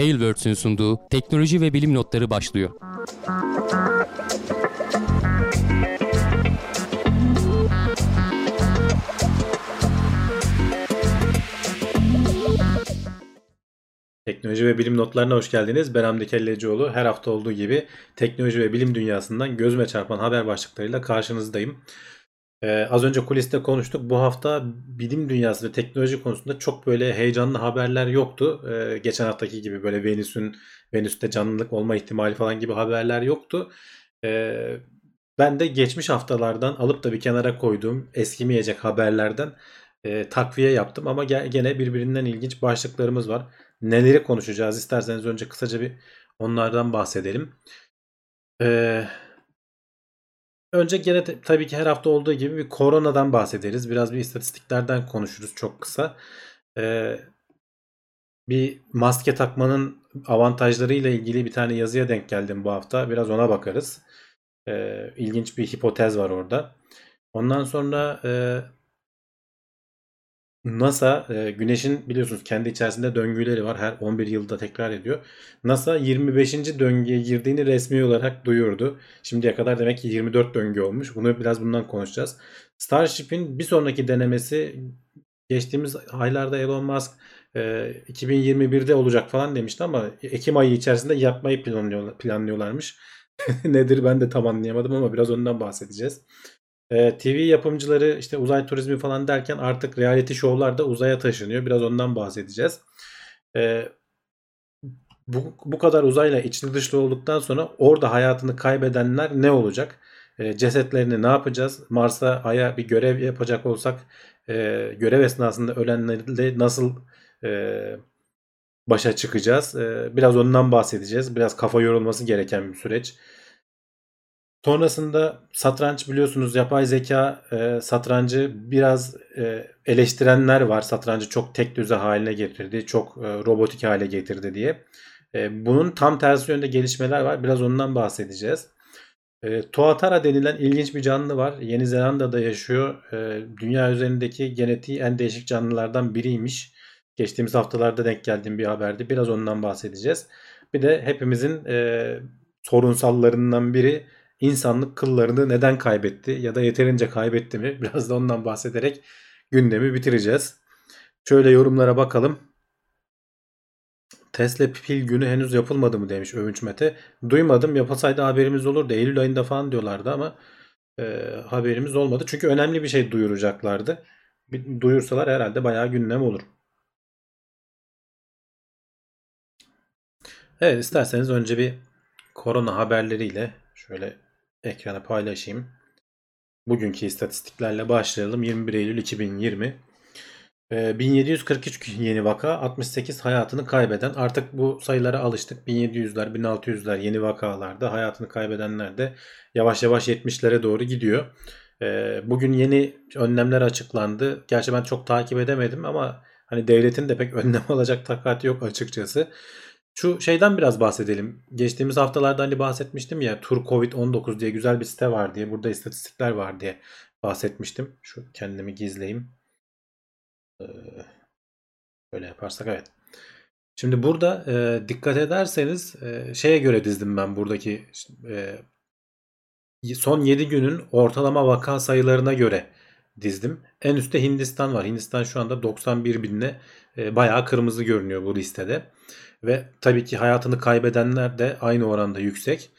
Tailwords'ün sunduğu teknoloji ve bilim notları başlıyor. Teknoloji ve bilim notlarına hoş geldiniz. Ben Hamdi Kellecioğlu. Her hafta olduğu gibi teknoloji ve bilim dünyasından gözüme çarpan haber başlıklarıyla karşınızdayım. Ee, az önce kuliste konuştuk. Bu hafta bilim dünyası ve teknoloji konusunda çok böyle heyecanlı haberler yoktu. Ee, geçen haftaki gibi böyle Venüs'ün Venüs'te canlılık olma ihtimali falan gibi haberler yoktu. Ee, ben de geçmiş haftalardan alıp da bir kenara koyduğum eskimeyecek haberlerden e, takviye yaptım ama gene birbirinden ilginç başlıklarımız var. Neleri konuşacağız isterseniz önce kısaca bir onlardan bahsedelim. Ee, önce gene tabii ki her hafta olduğu gibi bir koronadan bahsederiz. Biraz bir istatistiklerden konuşuruz çok kısa. Ee, bir maske takmanın avantajlarıyla ilgili bir tane yazıya denk geldim bu hafta. Biraz ona bakarız. Ee, ilginç bir hipotez var orada. Ondan sonra e, NASA e, Güneş'in biliyorsunuz kendi içerisinde döngüleri var. Her 11 yılda tekrar ediyor. NASA 25. döngüye girdiğini resmi olarak duyurdu. Şimdiye kadar demek ki 24 döngü olmuş. Bunu biraz bundan konuşacağız. Starship'in bir sonraki denemesi geçtiğimiz aylarda Elon Musk e, 2021'de olacak falan demişti ama Ekim ayı içerisinde yapmayı planlıyorlar, planlıyorlarmış. Nedir ben de tam anlayamadım ama biraz ondan bahsedeceğiz. Ee, TV yapımcıları işte uzay turizmi falan derken artık reality show'lar da uzaya taşınıyor. Biraz ondan bahsedeceğiz. Ee, bu, bu kadar uzayla içli dışlı olduktan sonra orada hayatını kaybedenler ne olacak? E, cesetlerini ne yapacağız? Mars'a, Ay'a bir görev yapacak olsak e, görev esnasında ölenlerle nasıl e, başa çıkacağız? Biraz ondan bahsedeceğiz. Biraz kafa yorulması gereken bir süreç. Sonrasında satranç biliyorsunuz yapay zeka e, satrancı biraz e, eleştirenler var. Satrancı çok tek düze haline getirdi, çok e, robotik hale getirdi diye. E, bunun tam tersi yönde gelişmeler var. Biraz ondan bahsedeceğiz. E, Tuatara denilen ilginç bir canlı var. Yeni Zelanda'da yaşıyor. E, dünya üzerindeki genetiği en değişik canlılardan biriymiş. Geçtiğimiz haftalarda denk geldiğim bir haberdi. Biraz ondan bahsedeceğiz. Bir de hepimizin e, sorunsallarından biri insanlık kıllarını neden kaybetti ya da yeterince kaybetti mi? Biraz da ondan bahsederek gündemi bitireceğiz. Şöyle yorumlara bakalım. Tesla pil günü henüz yapılmadı mı demiş Övünç Mete. Duymadım yapılsaydı haberimiz olurdu. Eylül ayında falan diyorlardı ama e, haberimiz olmadı. Çünkü önemli bir şey duyuracaklardı. Bir duyursalar herhalde bayağı gündem olur. Evet isterseniz önce bir korona haberleriyle şöyle ekrana paylaşayım. Bugünkü istatistiklerle başlayalım. 21 Eylül 2020. 1743 yeni vaka, 68 hayatını kaybeden. Artık bu sayılara alıştık. 1700'ler, 1600'ler yeni vakalarda hayatını kaybedenler de yavaş yavaş 70'lere doğru gidiyor. Ee, bugün yeni önlemler açıklandı. Gerçi ben çok takip edemedim ama hani devletin de pek önlem alacak takati yok açıkçası. Şu şeyden biraz bahsedelim. Geçtiğimiz haftalarda hani bahsetmiştim ya Tur Covid-19 diye güzel bir site var diye. Burada istatistikler var diye bahsetmiştim. Şu kendimi gizleyeyim. Ee, böyle yaparsak evet. Şimdi burada e, dikkat ederseniz e, şeye göre dizdim ben buradaki e, son 7 günün ortalama vaka sayılarına göre dizdim. En üstte Hindistan var. Hindistan şu anda 91 binle e, bayağı kırmızı görünüyor bu listede. Ve tabii ki hayatını kaybedenler de aynı oranda yüksek.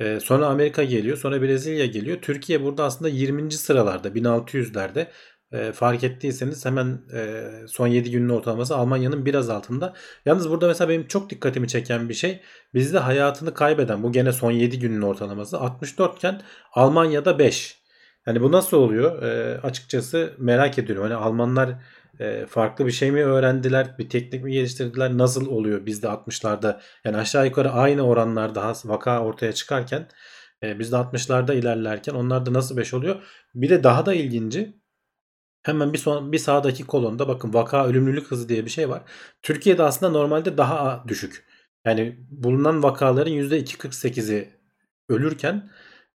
E, sonra Amerika geliyor. Sonra Brezilya geliyor. Türkiye burada aslında 20. sıralarda 1600'lerde. E, fark ettiyseniz hemen e, son 7 günün ortalaması Almanya'nın biraz altında. Yalnız burada mesela benim çok dikkatimi çeken bir şey. Bizde hayatını kaybeden bu gene son 7 günün ortalaması 64 iken Almanya'da 5. Yani bu nasıl oluyor? E, açıkçası merak ediyorum. Hani Almanlar e, farklı bir şey mi öğrendiler? Bir teknik mi geliştirdiler? Nasıl oluyor bizde 60'larda? Yani aşağı yukarı aynı oranlarda vaka ortaya çıkarken e, bizde 60'larda ilerlerken onlarda nasıl 5 oluyor? Bir de daha da ilginci hemen bir son bir sağdaki kolonda bakın vaka ölümlülük hızı diye bir şey var. Türkiye'de aslında normalde daha düşük. Yani bulunan vakaların %2.48'i ölürken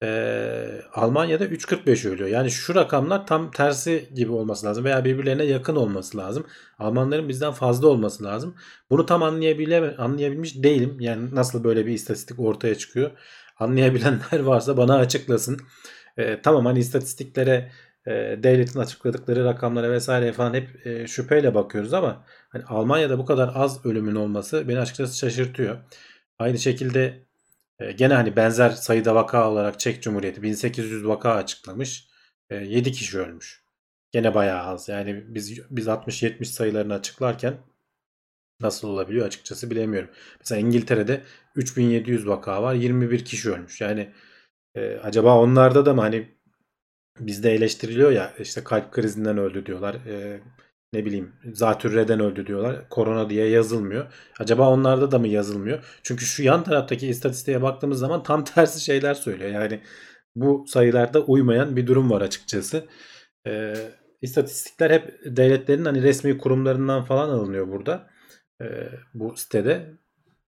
Ee, Almanya'da 3.45 ölüyor. Yani şu rakamlar tam tersi gibi olması lazım veya birbirlerine yakın olması lazım. Almanların bizden fazla olması lazım. Bunu tam anlayabile anlayabilmiş değilim. Yani nasıl böyle bir istatistik ortaya çıkıyor? Anlayabilenler varsa bana açıklasın. Ee, tamam hani istatistiklere e, devletin açıkladıkları rakamlara vesaire falan hep e, şüpheyle bakıyoruz ama hani Almanya'da bu kadar az ölümün olması beni açıkçası şaşırtıyor. Aynı şekilde e, gene hani benzer sayıda vaka olarak Çek Cumhuriyeti 1800 vaka açıklamış. E, 7 kişi ölmüş. Gene bayağı az. Yani biz biz 60-70 sayılarını açıklarken nasıl olabiliyor açıkçası bilemiyorum. Mesela İngiltere'de 3700 vaka var. 21 kişi ölmüş. Yani e, acaba onlarda da mı hani bizde eleştiriliyor ya işte kalp krizinden öldü diyorlar. E, ne bileyim zatürreden öldü diyorlar. Korona diye yazılmıyor. Acaba onlarda da mı yazılmıyor? Çünkü şu yan taraftaki istatistiğe baktığımız zaman tam tersi şeyler söylüyor. Yani bu sayılarda uymayan bir durum var açıkçası. E, istatistikler hep devletlerin hani resmi kurumlarından falan alınıyor burada. E, bu sitede.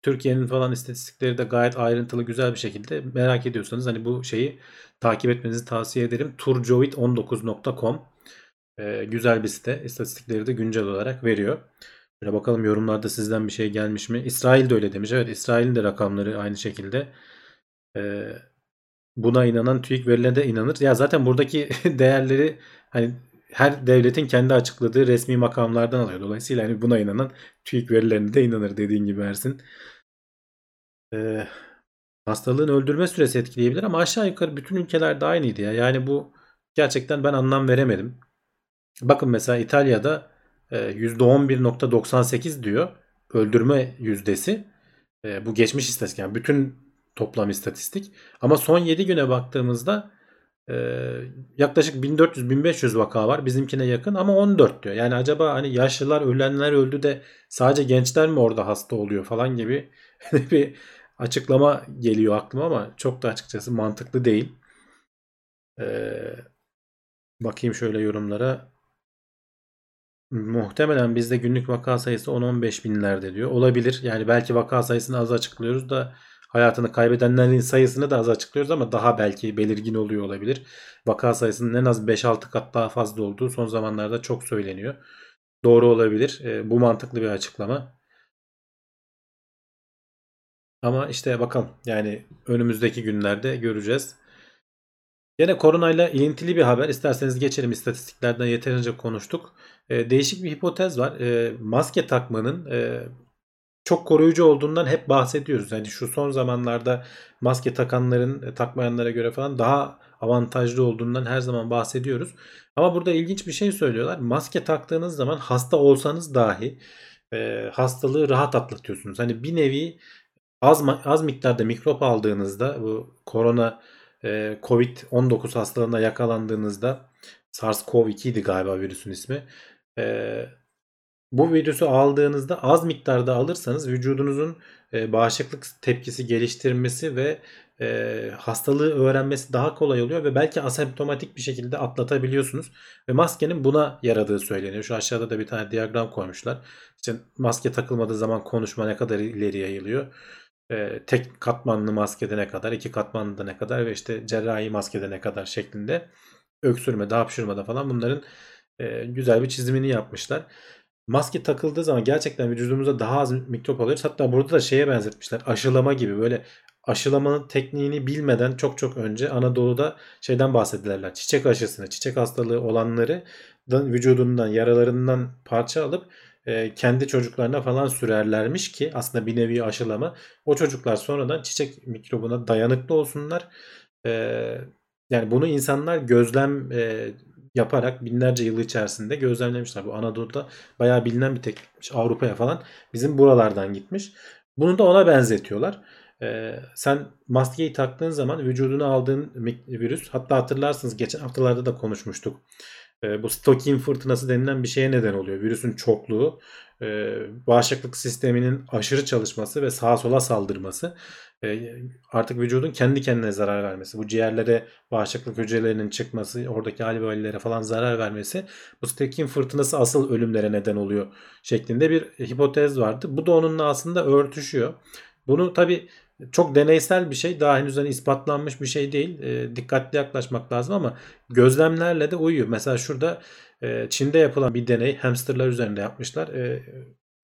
Türkiye'nin falan istatistikleri de gayet ayrıntılı güzel bir şekilde merak ediyorsanız hani bu şeyi takip etmenizi tavsiye ederim. turjoit19.com ee, güzel bir site. İstatistikleri de güncel olarak veriyor. Şöyle bakalım yorumlarda sizden bir şey gelmiş mi? İsrail de öyle demiş. Evet İsrail'in de rakamları aynı şekilde. Ee, buna inanan TÜİK verilerine de inanır. Ya zaten buradaki değerleri hani her devletin kendi açıkladığı resmi makamlardan alıyor. Dolayısıyla hani buna inanan TÜİK verilerine de inanır dediğin gibi Ersin. Ee, hastalığın öldürme süresi etkileyebilir ama aşağı yukarı bütün ülkelerde aynıydı ya. Yani bu gerçekten ben anlam veremedim. Bakın mesela İtalya'da %11.98 diyor öldürme yüzdesi. E, bu geçmiş istatistik yani bütün toplam istatistik. Ama son 7 güne baktığımızda e, yaklaşık 1400-1500 vaka var. Bizimkine yakın ama 14 diyor. Yani acaba hani yaşlılar ölenler öldü de sadece gençler mi orada hasta oluyor falan gibi bir açıklama geliyor aklıma ama çok da açıkçası mantıklı değil. Ee, bakayım şöyle yorumlara. Muhtemelen bizde günlük vaka sayısı 10-15 binlerde diyor. Olabilir. Yani belki vaka sayısını az açıklıyoruz da hayatını kaybedenlerin sayısını da az açıklıyoruz ama daha belki belirgin oluyor olabilir. Vaka sayısının en az 5-6 kat daha fazla olduğu son zamanlarda çok söyleniyor. Doğru olabilir. E, bu mantıklı bir açıklama. Ama işte bakalım yani önümüzdeki günlerde göreceğiz. Yine koronayla ilintili bir haber. İsterseniz geçelim istatistiklerden yeterince konuştuk. E, değişik bir hipotez var. E, maske takmanın e, çok koruyucu olduğundan hep bahsediyoruz. Yani şu son zamanlarda maske takanların e, takmayanlara göre falan daha avantajlı olduğundan her zaman bahsediyoruz. Ama burada ilginç bir şey söylüyorlar. Maske taktığınız zaman hasta olsanız dahi e, hastalığı rahat atlatıyorsunuz. Hani bir nevi az az miktarda mikrop aldığınızda bu korona Covid-19 hastalığına yakalandığınızda SARS-CoV-2 idi galiba virüsün ismi. E, bu virüsü aldığınızda az miktarda alırsanız vücudunuzun e, bağışıklık tepkisi geliştirmesi ve e, hastalığı öğrenmesi daha kolay oluyor ve belki asemptomatik bir şekilde atlatabiliyorsunuz. Ve maskenin buna yaradığı söyleniyor. Şu aşağıda da bir tane diyagram koymuşlar. İşte maske takılmadığı zaman konuşma ne kadar ileri yayılıyor e, tek katmanlı maskede ne kadar, iki katmanlı da ne kadar ve işte cerrahi maskede ne kadar şeklinde öksürmede, hapşırmada falan bunların e, güzel bir çizimini yapmışlar. Maske takıldığı zaman gerçekten vücudumuza daha az mikrop alıyoruz. Hatta burada da şeye benzetmişler. Aşılama gibi böyle aşılamanın tekniğini bilmeden çok çok önce Anadolu'da şeyden bahsedilerler. Çiçek aşısını, çiçek hastalığı olanları vücudundan, yaralarından parça alıp e, kendi çocuklarına falan sürerlermiş ki aslında bir nevi aşılama. O çocuklar sonradan çiçek mikrobuna dayanıklı olsunlar. E, yani bunu insanlar gözlem e, yaparak binlerce yıl içerisinde gözlemlemişler. Bu Anadolu'da bayağı bilinen bir teknikmiş. Avrupa'ya falan bizim buralardan gitmiş. Bunu da ona benzetiyorlar. Ee, sen maskeyi taktığın zaman vücuduna aldığın virüs hatta hatırlarsınız geçen haftalarda da konuşmuştuk e, bu stokin fırtınası denilen bir şeye neden oluyor. Virüsün çokluğu, e, bağışıklık sisteminin aşırı çalışması ve sağa sola saldırması e, artık vücudun kendi kendine zarar vermesi. Bu ciğerlere bağışıklık hücrelerinin çıkması, oradaki alveollere falan zarar vermesi bu stokin fırtınası asıl ölümlere neden oluyor şeklinde bir hipotez vardı. Bu da onunla aslında örtüşüyor. Bunu tabi çok deneysel bir şey. Daha henüz hani ispatlanmış bir şey değil. E, dikkatli yaklaşmak lazım ama gözlemlerle de uyuyor. Mesela şurada e, Çin'de yapılan bir deney hamsterlar üzerinde yapmışlar. E,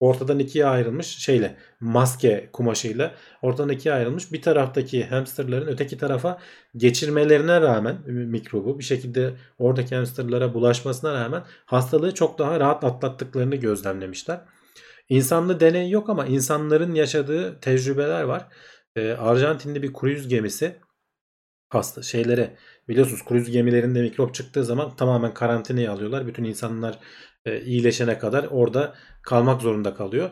ortadan ikiye ayrılmış şeyle maske kumaşıyla ortadan ikiye ayrılmış. Bir taraftaki hamsterların öteki tarafa geçirmelerine rağmen mikrobu bir şekilde oradaki hamsterlara bulaşmasına rağmen hastalığı çok daha rahat atlattıklarını gözlemlemişler. İnsanlı deney yok ama insanların yaşadığı tecrübeler var. Ee, Arjantinli bir kruz gemisi hasta şeylere biliyorsunuz kruz gemilerinde mikrop çıktığı zaman tamamen karantinaya alıyorlar. Bütün insanlar e, iyileşene kadar orada kalmak zorunda kalıyor.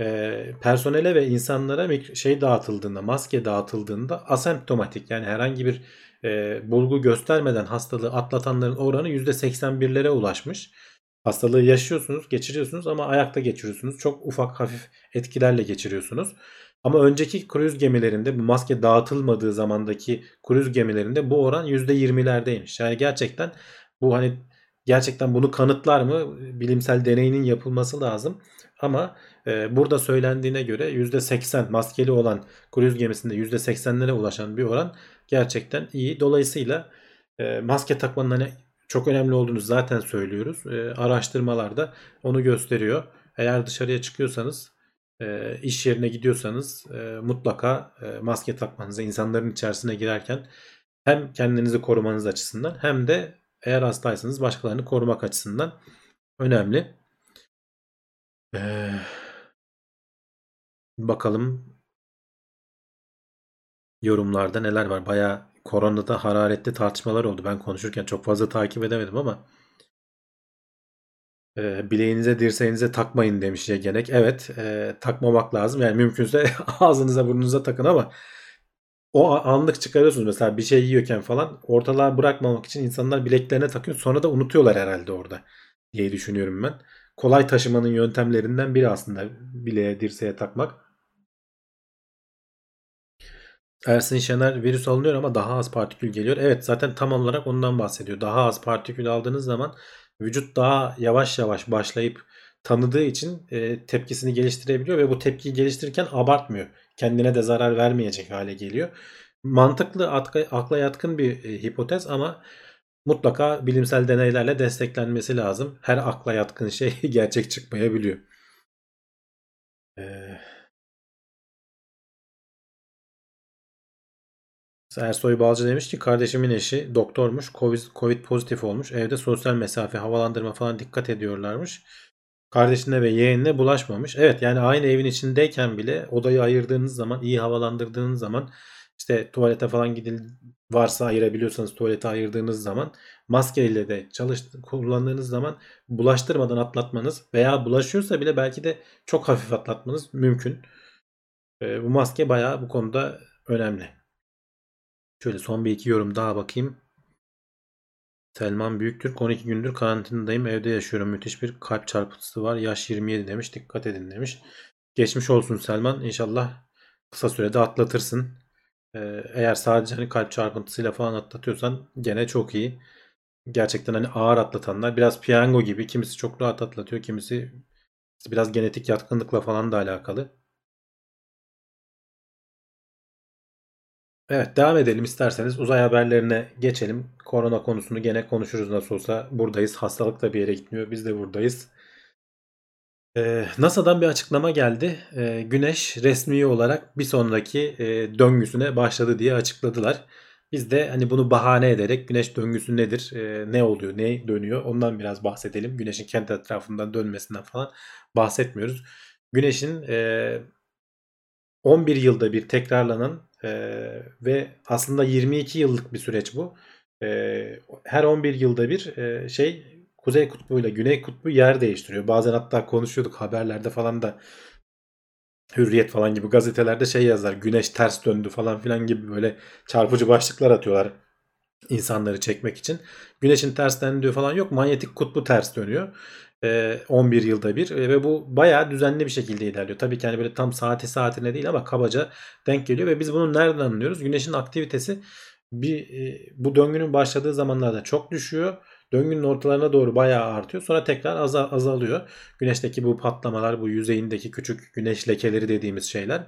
E, personele ve insanlara şey dağıtıldığında, maske dağıtıldığında asemptomatik yani herhangi bir e, bulgu göstermeden hastalığı atlatanların oranı %81'lere ulaşmış. Hastalığı yaşıyorsunuz, geçiriyorsunuz ama ayakta geçiriyorsunuz. Çok ufak hafif etkilerle geçiriyorsunuz. Ama önceki kruz gemilerinde bu maske dağıtılmadığı zamandaki kruz gemilerinde bu oran %20'lerdeymiş. Yani gerçekten bu hani gerçekten bunu kanıtlar mı? Bilimsel deneyinin yapılması lazım. Ama e, burada söylendiğine göre %80 maskeli olan kruz gemisinde %80'lere ulaşan bir oran gerçekten iyi. Dolayısıyla e, maske takmanın hani çok önemli olduğunu zaten söylüyoruz. E, araştırmalarda onu gösteriyor. Eğer dışarıya çıkıyorsanız e, iş yerine gidiyorsanız e, mutlaka e, maske takmanızı insanların içerisine girerken hem kendinizi korumanız açısından hem de eğer hastaysanız başkalarını korumak açısından önemli. Ee, bakalım yorumlarda neler var. Baya koronada hararetli tartışmalar oldu. Ben konuşurken çok fazla takip edemedim ama e, bileğinize dirseğinize takmayın demiş Yegenek. Evet e, takmamak lazım. Yani mümkünse ağzınıza burnunuza takın ama o anlık çıkarıyorsunuz mesela bir şey yiyorken falan ortalığa bırakmamak için insanlar bileklerine takıyor sonra da unutuyorlar herhalde orada diye düşünüyorum ben. Kolay taşımanın yöntemlerinden biri aslında bileğe dirseğe takmak. Ersin Şener virüs alınıyor ama daha az partikül geliyor. Evet zaten tam olarak ondan bahsediyor. Daha az partikül aldığınız zaman vücut daha yavaş yavaş başlayıp tanıdığı için e, tepkisini geliştirebiliyor ve bu tepkiyi geliştirirken abartmıyor. Kendine de zarar vermeyecek hale geliyor. Mantıklı, akla, akla yatkın bir e, hipotez ama mutlaka bilimsel deneylerle desteklenmesi lazım. Her akla yatkın şey gerçek çıkmayabiliyor. Ee, Ersoy Balcı demiş ki kardeşimin eşi doktormuş. Covid, Covid pozitif olmuş. Evde sosyal mesafe, havalandırma falan dikkat ediyorlarmış. Kardeşine ve yeğenine bulaşmamış. Evet yani aynı evin içindeyken bile odayı ayırdığınız zaman, iyi havalandırdığınız zaman işte tuvalete falan gidil varsa ayırabiliyorsanız tuvalete ayırdığınız zaman maskeyle de çalış kullandığınız zaman bulaştırmadan atlatmanız veya bulaşıyorsa bile belki de çok hafif atlatmanız mümkün. E, bu maske bayağı bu konuda önemli. Şöyle son bir iki yorum daha bakayım. Selman Büyüktürk 12 gündür karantinadayım. Evde yaşıyorum. Müthiş bir kalp çarpıntısı var. Yaş 27 demiş. Dikkat edin demiş. Geçmiş olsun Selman. İnşallah kısa sürede atlatırsın. Ee, eğer sadece hani kalp çarpıntısıyla falan atlatıyorsan gene çok iyi. Gerçekten hani ağır atlatanlar biraz piyango gibi. Kimisi çok rahat atlatıyor. Kimisi biraz genetik yatkınlıkla falan da alakalı. Evet devam edelim isterseniz uzay haberlerine geçelim. Korona konusunu gene konuşuruz nasıl olsa buradayız. Hastalık da bir yere gitmiyor. Biz de buradayız. Ee, NASA'dan bir açıklama geldi. Ee, Güneş resmi olarak bir sonraki e, döngüsüne başladı diye açıkladılar. Biz de hani bunu bahane ederek güneş döngüsü nedir, e, ne oluyor, ne dönüyor ondan biraz bahsedelim. Güneşin kendi etrafından dönmesinden falan bahsetmiyoruz. Güneşin e, 11 yılda bir tekrarlanan e, ve aslında 22 yıllık bir süreç bu. E, her 11 yılda bir e, şey Kuzey Kutbu ile Güney Kutbu yer değiştiriyor. Bazen hatta konuşuyorduk haberlerde falan da Hürriyet falan gibi gazetelerde şey yazar. Güneş ters döndü falan filan gibi böyle çarpıcı başlıklar atıyorlar insanları çekmek için. Güneşin ters döndüğü falan yok. Manyetik kutbu ters dönüyor. 11 e, yılda bir ve bu bayağı düzenli bir şekilde ilerliyor. Tabii ki hani böyle tam saati saatine değil ama kabaca denk geliyor ve biz bunu nereden anlıyoruz? Güneşin aktivitesi bir bu döngünün başladığı zamanlarda çok düşüyor. Döngünün ortalarına doğru bayağı artıyor. Sonra tekrar azal, azalıyor. Güneşteki bu patlamalar, bu yüzeyindeki küçük güneş lekeleri dediğimiz şeyler.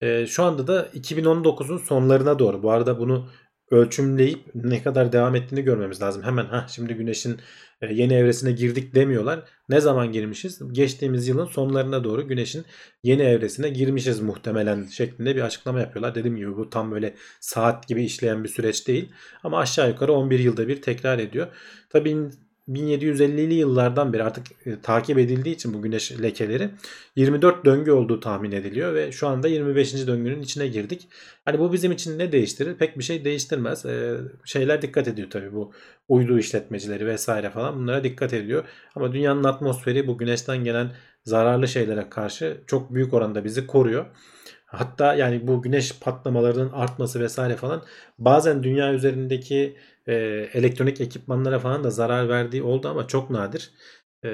E, şu anda da 2019'un sonlarına doğru. Bu arada bunu ölçümleyip ne kadar devam ettiğini görmemiz lazım. Hemen ha şimdi güneşin e, yeni evresine girdik demiyorlar. Ne zaman girmişiz? Geçtiğimiz yılın sonlarına doğru güneşin yeni evresine girmişiz muhtemelen şeklinde bir açıklama yapıyorlar. Dediğim gibi bu tam böyle saat gibi işleyen bir süreç değil. Ama aşağı yukarı 11 yılda bir tekrar ediyor. Tabii 1750'li yıllardan beri artık e, takip edildiği için bu güneş lekeleri 24 döngü olduğu tahmin ediliyor ve şu anda 25. döngünün içine girdik. Hani bu bizim için ne değiştirir? Pek bir şey değiştirmez. Ee, şeyler dikkat ediyor tabii bu uydu işletmecileri vesaire falan bunlara dikkat ediyor. Ama dünyanın atmosferi bu güneşten gelen zararlı şeylere karşı çok büyük oranda bizi koruyor. Hatta yani bu güneş patlamalarının artması vesaire falan bazen dünya üzerindeki e, elektronik ekipmanlara falan da zarar verdiği oldu ama çok nadir. E,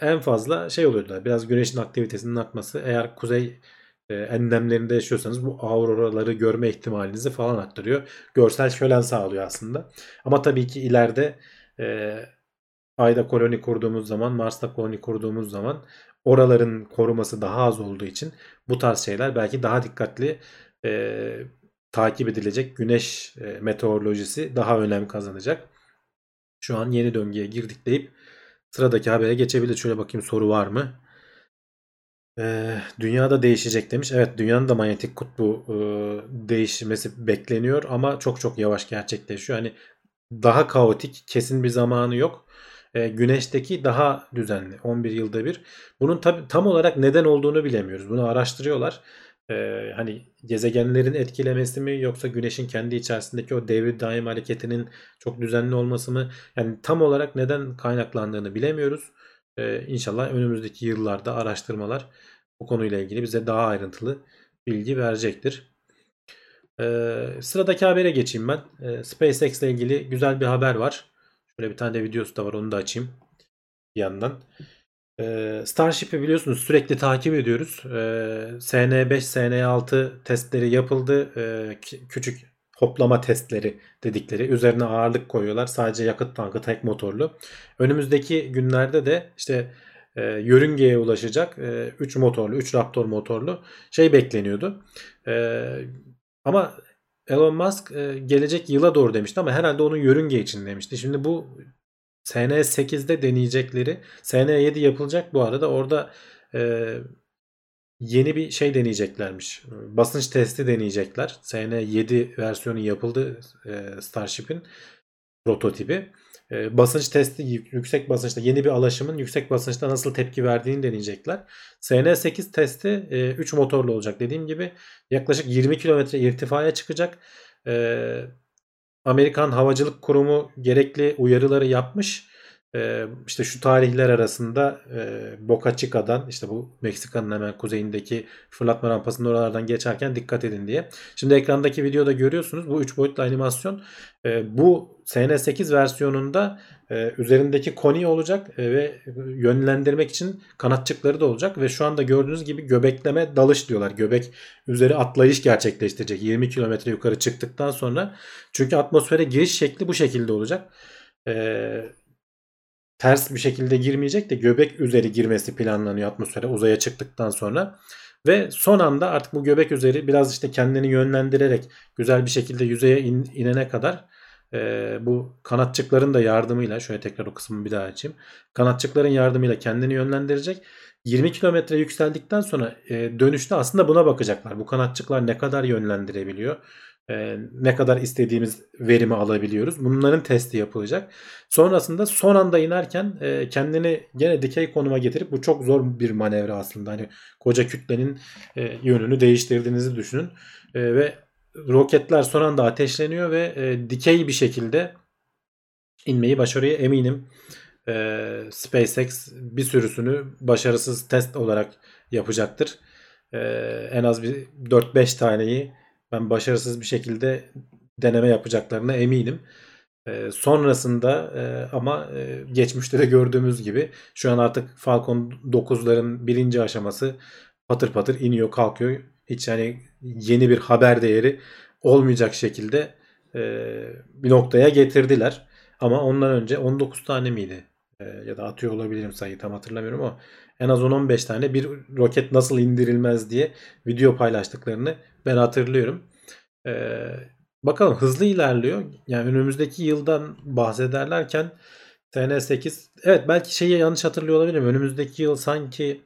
en fazla şey oluyordu biraz güneşin aktivitesinin artması eğer kuzey e, enlemlerinde yaşıyorsanız bu auroraları görme ihtimalinizi falan arttırıyor. Görsel şölen sağlıyor aslında. Ama tabii ki ileride e, Ay'da koloni kurduğumuz zaman, Mars'ta koloni kurduğumuz zaman oraların koruması daha az olduğu için bu tarz şeyler belki daha dikkatli e, takip edilecek güneş e, meteorolojisi daha önem kazanacak. Şu an yeni döngüye girdik deyip sıradaki habere geçebilir. Şöyle bakayım soru var mı? Ee, dünyada değişecek demiş. Evet dünyanın da manyetik kutbu e, değişmesi bekleniyor ama çok çok yavaş gerçekleşiyor. Hani daha kaotik kesin bir zamanı yok. E, güneşteki daha düzenli 11 yılda bir. Bunun tabi tam olarak neden olduğunu bilemiyoruz. Bunu araştırıyorlar. E, hani gezegenlerin etkilemesi mi yoksa güneşin kendi içerisindeki o devir daim hareketinin çok düzenli olması mı? Yani tam olarak neden kaynaklandığını bilemiyoruz. E, inşallah önümüzdeki yıllarda araştırmalar bu konuyla ilgili bize daha ayrıntılı bilgi verecektir. Ee, sıradaki habere geçeyim ben. Ee, SpaceX ile ilgili güzel bir haber var. Şöyle bir tane de videosu da var onu da açayım bir yandan. Ee, Starship'i biliyorsunuz sürekli takip ediyoruz. Ee, SN5, SN6 testleri yapıldı. Ee, küçük hoplama testleri dedikleri. Üzerine ağırlık koyuyorlar. Sadece yakıt tankı tek motorlu. Önümüzdeki günlerde de işte e, yörüngeye ulaşacak 3 e, motorlu, 3 Raptor motorlu şey bekleniyordu. E, ama Elon Musk e, gelecek yıla doğru demişti ama herhalde onun yörünge için demişti. Şimdi bu SN8'de deneyecekleri SN7 yapılacak bu arada orada e, yeni bir şey deneyeceklermiş. Basınç testi deneyecekler. SN7 versiyonu yapıldı e, Starship'in prototipi. E, basınç testi yüksek basınçta yeni bir alaşımın yüksek basınçta nasıl tepki verdiğini deneyecekler. SN8 testi e, 3 motorlu olacak. Dediğim gibi yaklaşık 20 kilometre irtifaya çıkacak. E, Amerikan Havacılık Kurumu gerekli uyarıları yapmış. E, işte şu tarihler arasında e, Boca Chica'dan işte bu Meksika'nın hemen kuzeyindeki fırlatma rampasının oralardan geçerken dikkat edin diye. Şimdi ekrandaki videoda görüyorsunuz bu 3 boyutlu animasyon e, bu SN8 versiyonunda e, üzerindeki koni olacak e, ve yönlendirmek için kanatçıkları da olacak ve şu anda gördüğünüz gibi göbekleme dalış diyorlar. Göbek üzeri atlayış gerçekleştirecek 20 kilometre yukarı çıktıktan sonra. Çünkü atmosfere giriş şekli bu şekilde olacak. E, ters bir şekilde girmeyecek de göbek üzeri girmesi planlanıyor atmosfere uzaya çıktıktan sonra. Ve son anda artık bu göbek üzeri biraz işte kendini yönlendirerek güzel bir şekilde yüzeye in, inene kadar e, bu kanatçıkların da yardımıyla şöyle tekrar o kısmı bir daha açayım. Kanatçıkların yardımıyla kendini yönlendirecek. 20 kilometre yükseldikten sonra e, dönüşte aslında buna bakacaklar. Bu kanatçıklar ne kadar yönlendirebiliyor? E, ne kadar istediğimiz verimi alabiliyoruz. Bunların testi yapılacak. Sonrasında son anda inerken e, kendini gene dikey konuma getirip bu çok zor bir manevra aslında. Hani koca kütlenin e, yönünü değiştirdiğinizi düşünün. E, ve roketler son anda ateşleniyor ve e, dikey bir şekilde inmeyi başarıyor eminim. E, SpaceX bir sürüsünü başarısız test olarak yapacaktır. E, en az bir 4-5 taneyi ben başarısız bir şekilde deneme yapacaklarına eminim. E, sonrasında e, ama e, geçmişte de gördüğümüz gibi şu an artık Falcon 9'ların birinci aşaması patır patır iniyor kalkıyor. Hiç yani yeni bir haber değeri olmayacak şekilde e, bir noktaya getirdiler. Ama ondan önce 19 tane miydi? e, ya da atıyor olabilirim sayıyı tam hatırlamıyorum ama en az 10-15 tane bir roket nasıl indirilmez diye video paylaştıklarını ben hatırlıyorum. E, bakalım hızlı ilerliyor. Yani önümüzdeki yıldan bahsederlerken TN8 evet belki şeyi yanlış hatırlıyor olabilirim. Önümüzdeki yıl sanki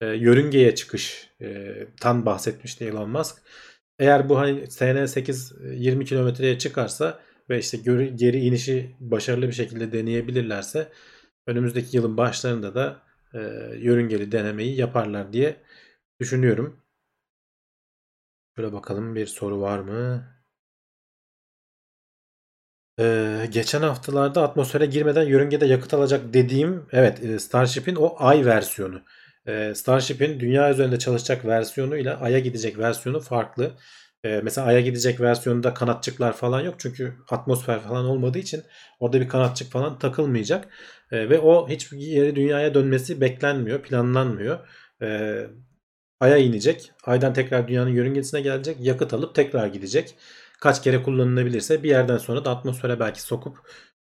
e, yörüngeye çıkış e, tan bahsetmişti Elon Musk. Eğer bu hani TN8 20 kilometreye çıkarsa ve işte geri, geri inişi başarılı bir şekilde deneyebilirlerse önümüzdeki yılın başlarında da e, yörüngeli denemeyi yaparlar diye düşünüyorum. Şöyle bakalım bir soru var mı? Ee, geçen haftalarda atmosfere girmeden yörüngede yakıt alacak dediğim evet e, Starship'in o ay versiyonu. Ee, Starship'in dünya üzerinde çalışacak versiyonu ile Ay'a gidecek versiyonu farklı. Ee, mesela Ay'a gidecek versiyonunda kanatçıklar falan yok. Çünkü atmosfer falan olmadığı için orada bir kanatçık falan takılmayacak. Ee, ve o hiçbir yeri dünyaya dönmesi beklenmiyor, planlanmıyor. Ee, Ay'a inecek. Ay'dan tekrar dünyanın yörüngesine gelecek. Yakıt alıp tekrar gidecek. Kaç kere kullanılabilirse bir yerden sonra da atmosfere belki sokup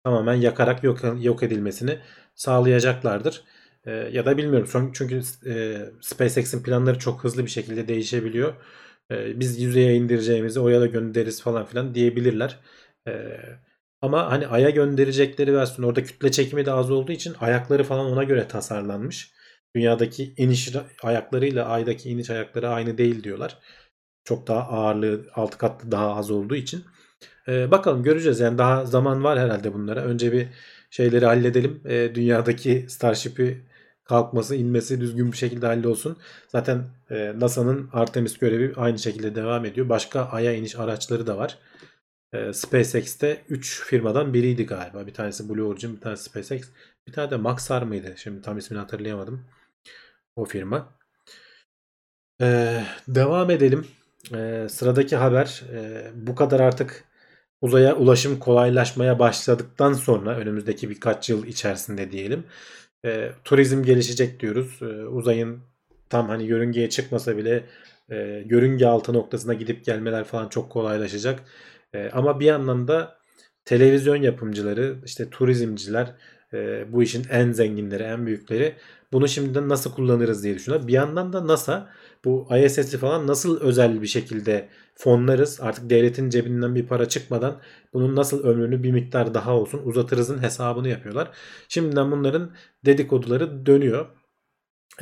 tamamen yakarak yok, yok edilmesini sağlayacaklardır. Ee, ya da bilmiyorum. Çünkü e, SpaceX'in planları çok hızlı bir şekilde değişebiliyor. Ee, biz yüzeye indireceğimizi oraya da göndeririz falan filan diyebilirler. Ee, ama hani Ay'a gönderecekleri versiyon orada kütle çekimi de az olduğu için ayakları falan ona göre tasarlanmış. Dünyadaki iniş ayaklarıyla Ay'daki iniş ayakları aynı değil diyorlar. Çok daha ağırlığı altı katlı daha az olduğu için. Ee, bakalım göreceğiz. Yani daha zaman var herhalde bunlara. Önce bir şeyleri halledelim. Ee, dünyadaki Starship'i kalkması, inmesi düzgün bir şekilde hallolsun. Zaten e, NASA'nın Artemis görevi aynı şekilde devam ediyor. Başka Ay'a iniş araçları da var. E, SpaceX'te 3 firmadan biriydi galiba. Bir tanesi Blue Origin, bir tanesi SpaceX. Bir tane de Maxar mıydı? Şimdi tam ismini hatırlayamadım. O firma. E, devam edelim. E, sıradaki haber e, bu kadar artık uzaya ulaşım kolaylaşmaya başladıktan sonra önümüzdeki birkaç yıl içerisinde diyelim e, turizm gelişecek diyoruz. E, uzayın tam hani yörüngeye çıkmasa bile e, yörünge altı noktasına gidip gelmeler falan çok kolaylaşacak. E, ama bir yandan da televizyon yapımcıları, işte turizmciler, e, bu işin en zenginleri, en büyükleri bunu şimdiden nasıl kullanırız diye düşünüyorlar. Bir yandan da NASA bu ISS'i falan nasıl özel bir şekilde fonlarız artık devletin cebinden bir para çıkmadan bunun nasıl ömrünü bir miktar daha olsun uzatırızın hesabını yapıyorlar. Şimdiden bunların dedikoduları dönüyor.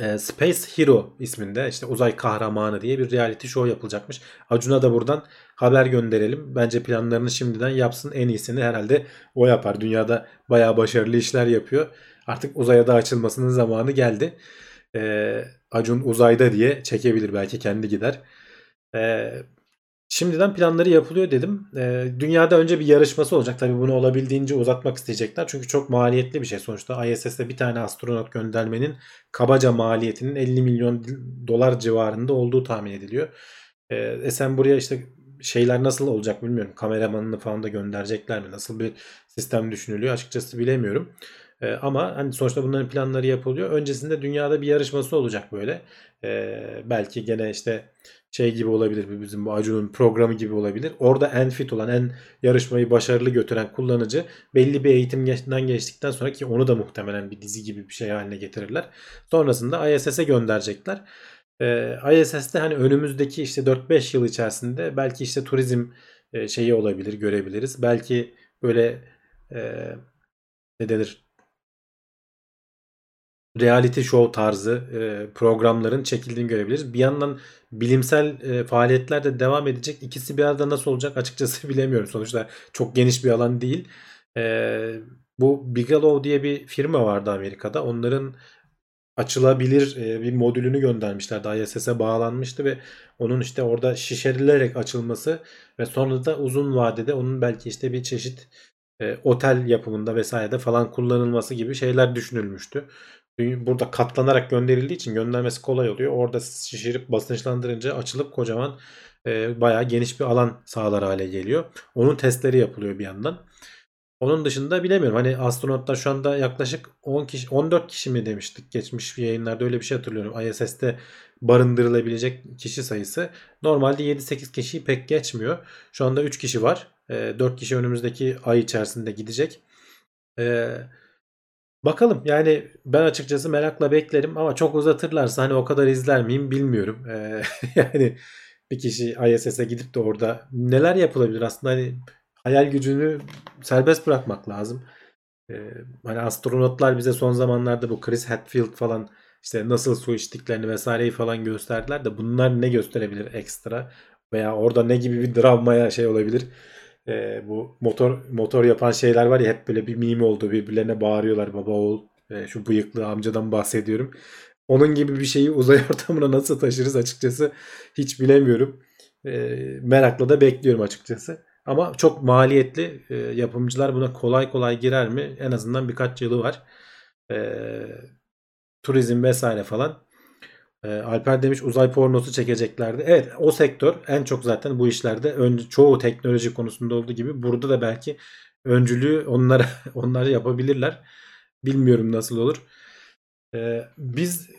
E, Space Hero isminde işte uzay kahramanı diye bir reality show yapılacakmış. Acun'a da buradan haber gönderelim. Bence planlarını şimdiden yapsın. En iyisini herhalde o yapar. Dünyada bayağı başarılı işler yapıyor. Artık uzaya da açılmasının zamanı geldi. E, Acun uzayda diye çekebilir belki kendi gider. E, Şimdiden planları yapılıyor dedim. E, dünyada önce bir yarışması olacak. Tabii bunu olabildiğince uzatmak isteyecekler. Çünkü çok maliyetli bir şey. Sonuçta ISS'e bir tane astronot göndermenin kabaca maliyetinin 50 milyon dolar civarında olduğu tahmin ediliyor. E, sen buraya işte şeyler nasıl olacak bilmiyorum. Kameramanını falan da gönderecekler mi? Nasıl bir sistem düşünülüyor açıkçası bilemiyorum. E, ama hani sonuçta bunların planları yapılıyor. Öncesinde dünyada bir yarışması olacak böyle. E, belki gene işte şey gibi olabilir bizim bu Acun'un programı gibi olabilir. Orada en fit olan en yarışmayı başarılı götüren kullanıcı belli bir eğitimden geçtikten sonra ki onu da muhtemelen bir dizi gibi bir şey haline getirirler. Sonrasında ISS'e gönderecekler. Ee, ISS'te hani önümüzdeki işte 4-5 yıl içerisinde belki işte turizm e, şeyi olabilir görebiliriz. Belki böyle e, ne denir reality show tarzı e, programların çekildiğini görebiliriz. Bir yandan bilimsel e, faaliyetler de devam edecek. İkisi bir arada nasıl olacak açıkçası bilemiyorum. Sonuçta çok geniş bir alan değil. E, bu Bigelow diye bir firma vardı Amerika'da. Onların açılabilir e, bir modülünü göndermişlerdi. ISS'e bağlanmıştı ve onun işte orada şişirilerek açılması ve sonra da uzun vadede onun belki işte bir çeşit e, otel yapımında vesairede falan kullanılması gibi şeyler düşünülmüştü burada katlanarak gönderildiği için göndermesi kolay oluyor. Orada şişirip basınçlandırınca açılıp kocaman e, bayağı geniş bir alan sağlar hale geliyor. Onun testleri yapılıyor bir yandan. Onun dışında bilemiyorum. Hani astronotlar şu anda yaklaşık 10 kişi 14 kişi mi demiştik geçmiş yayınlarda öyle bir şey hatırlıyorum. ISS'te barındırılabilecek kişi sayısı normalde 7-8 kişiyi pek geçmiyor. Şu anda 3 kişi var. E, 4 kişi önümüzdeki ay içerisinde gidecek. Eee Bakalım yani ben açıkçası merakla beklerim ama çok uzatırlarsa hani o kadar izler miyim bilmiyorum. Ee, yani bir kişi ISS'e gidip de orada neler yapılabilir aslında hani hayal gücünü serbest bırakmak lazım. Ee, hani astronotlar bize son zamanlarda bu Chris Hadfield falan işte nasıl su içtiklerini vesaireyi falan gösterdiler de bunlar ne gösterebilir ekstra veya orada ne gibi bir dramaya şey olabilir. Ee, bu motor motor yapan şeyler var ya hep böyle bir meme oldu birbirlerine bağırıyorlar baba oğul Ee, şu bıyıklı amcadan bahsediyorum. Onun gibi bir şeyi uzay ortamına nasıl taşırız açıkçası hiç bilemiyorum. Ee, merakla da bekliyorum açıkçası. Ama çok maliyetli. Ee, yapımcılar buna kolay kolay girer mi? En azından birkaç yılı var. Ee, turizm vesaire falan. Ee, Alper demiş uzay pornosu çekeceklerdi. Evet o sektör en çok zaten bu işlerde önce çoğu teknoloji konusunda olduğu gibi burada da belki öncülüğü onlara onlar yapabilirler. Bilmiyorum nasıl olur. Ee, biz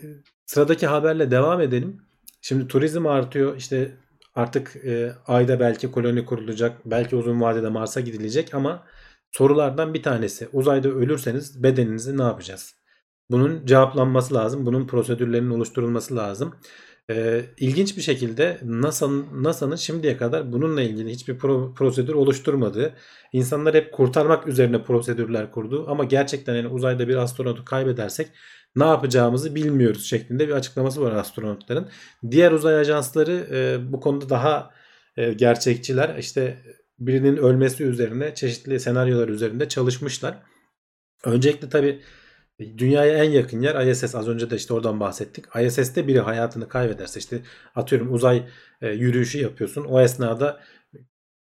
sıradaki haberle devam edelim. Şimdi turizm artıyor. İşte artık e, ayda belki koloni kurulacak. Belki uzun vadede Mars'a gidilecek ama sorulardan bir tanesi. Uzayda ölürseniz bedeninizi ne yapacağız? Bunun cevaplanması lazım. Bunun prosedürlerinin oluşturulması lazım. Ee, ilginç bir şekilde NASA'nın NASA'nın şimdiye kadar bununla ilgili hiçbir pro, prosedür oluşturmadığı, insanlar hep kurtarmak üzerine prosedürler kurdu ama gerçekten yani uzayda bir astronotu kaybedersek ne yapacağımızı bilmiyoruz şeklinde bir açıklaması var astronotların. Diğer uzay ajansları e, bu konuda daha e, gerçekçiler. İşte birinin ölmesi üzerine çeşitli senaryolar üzerinde çalışmışlar. Öncelikle tabii Dünyaya en yakın yer ISS. Az önce de işte oradan bahsettik. ISS'te biri hayatını kaybederse işte atıyorum uzay e, yürüyüşü yapıyorsun. O esnada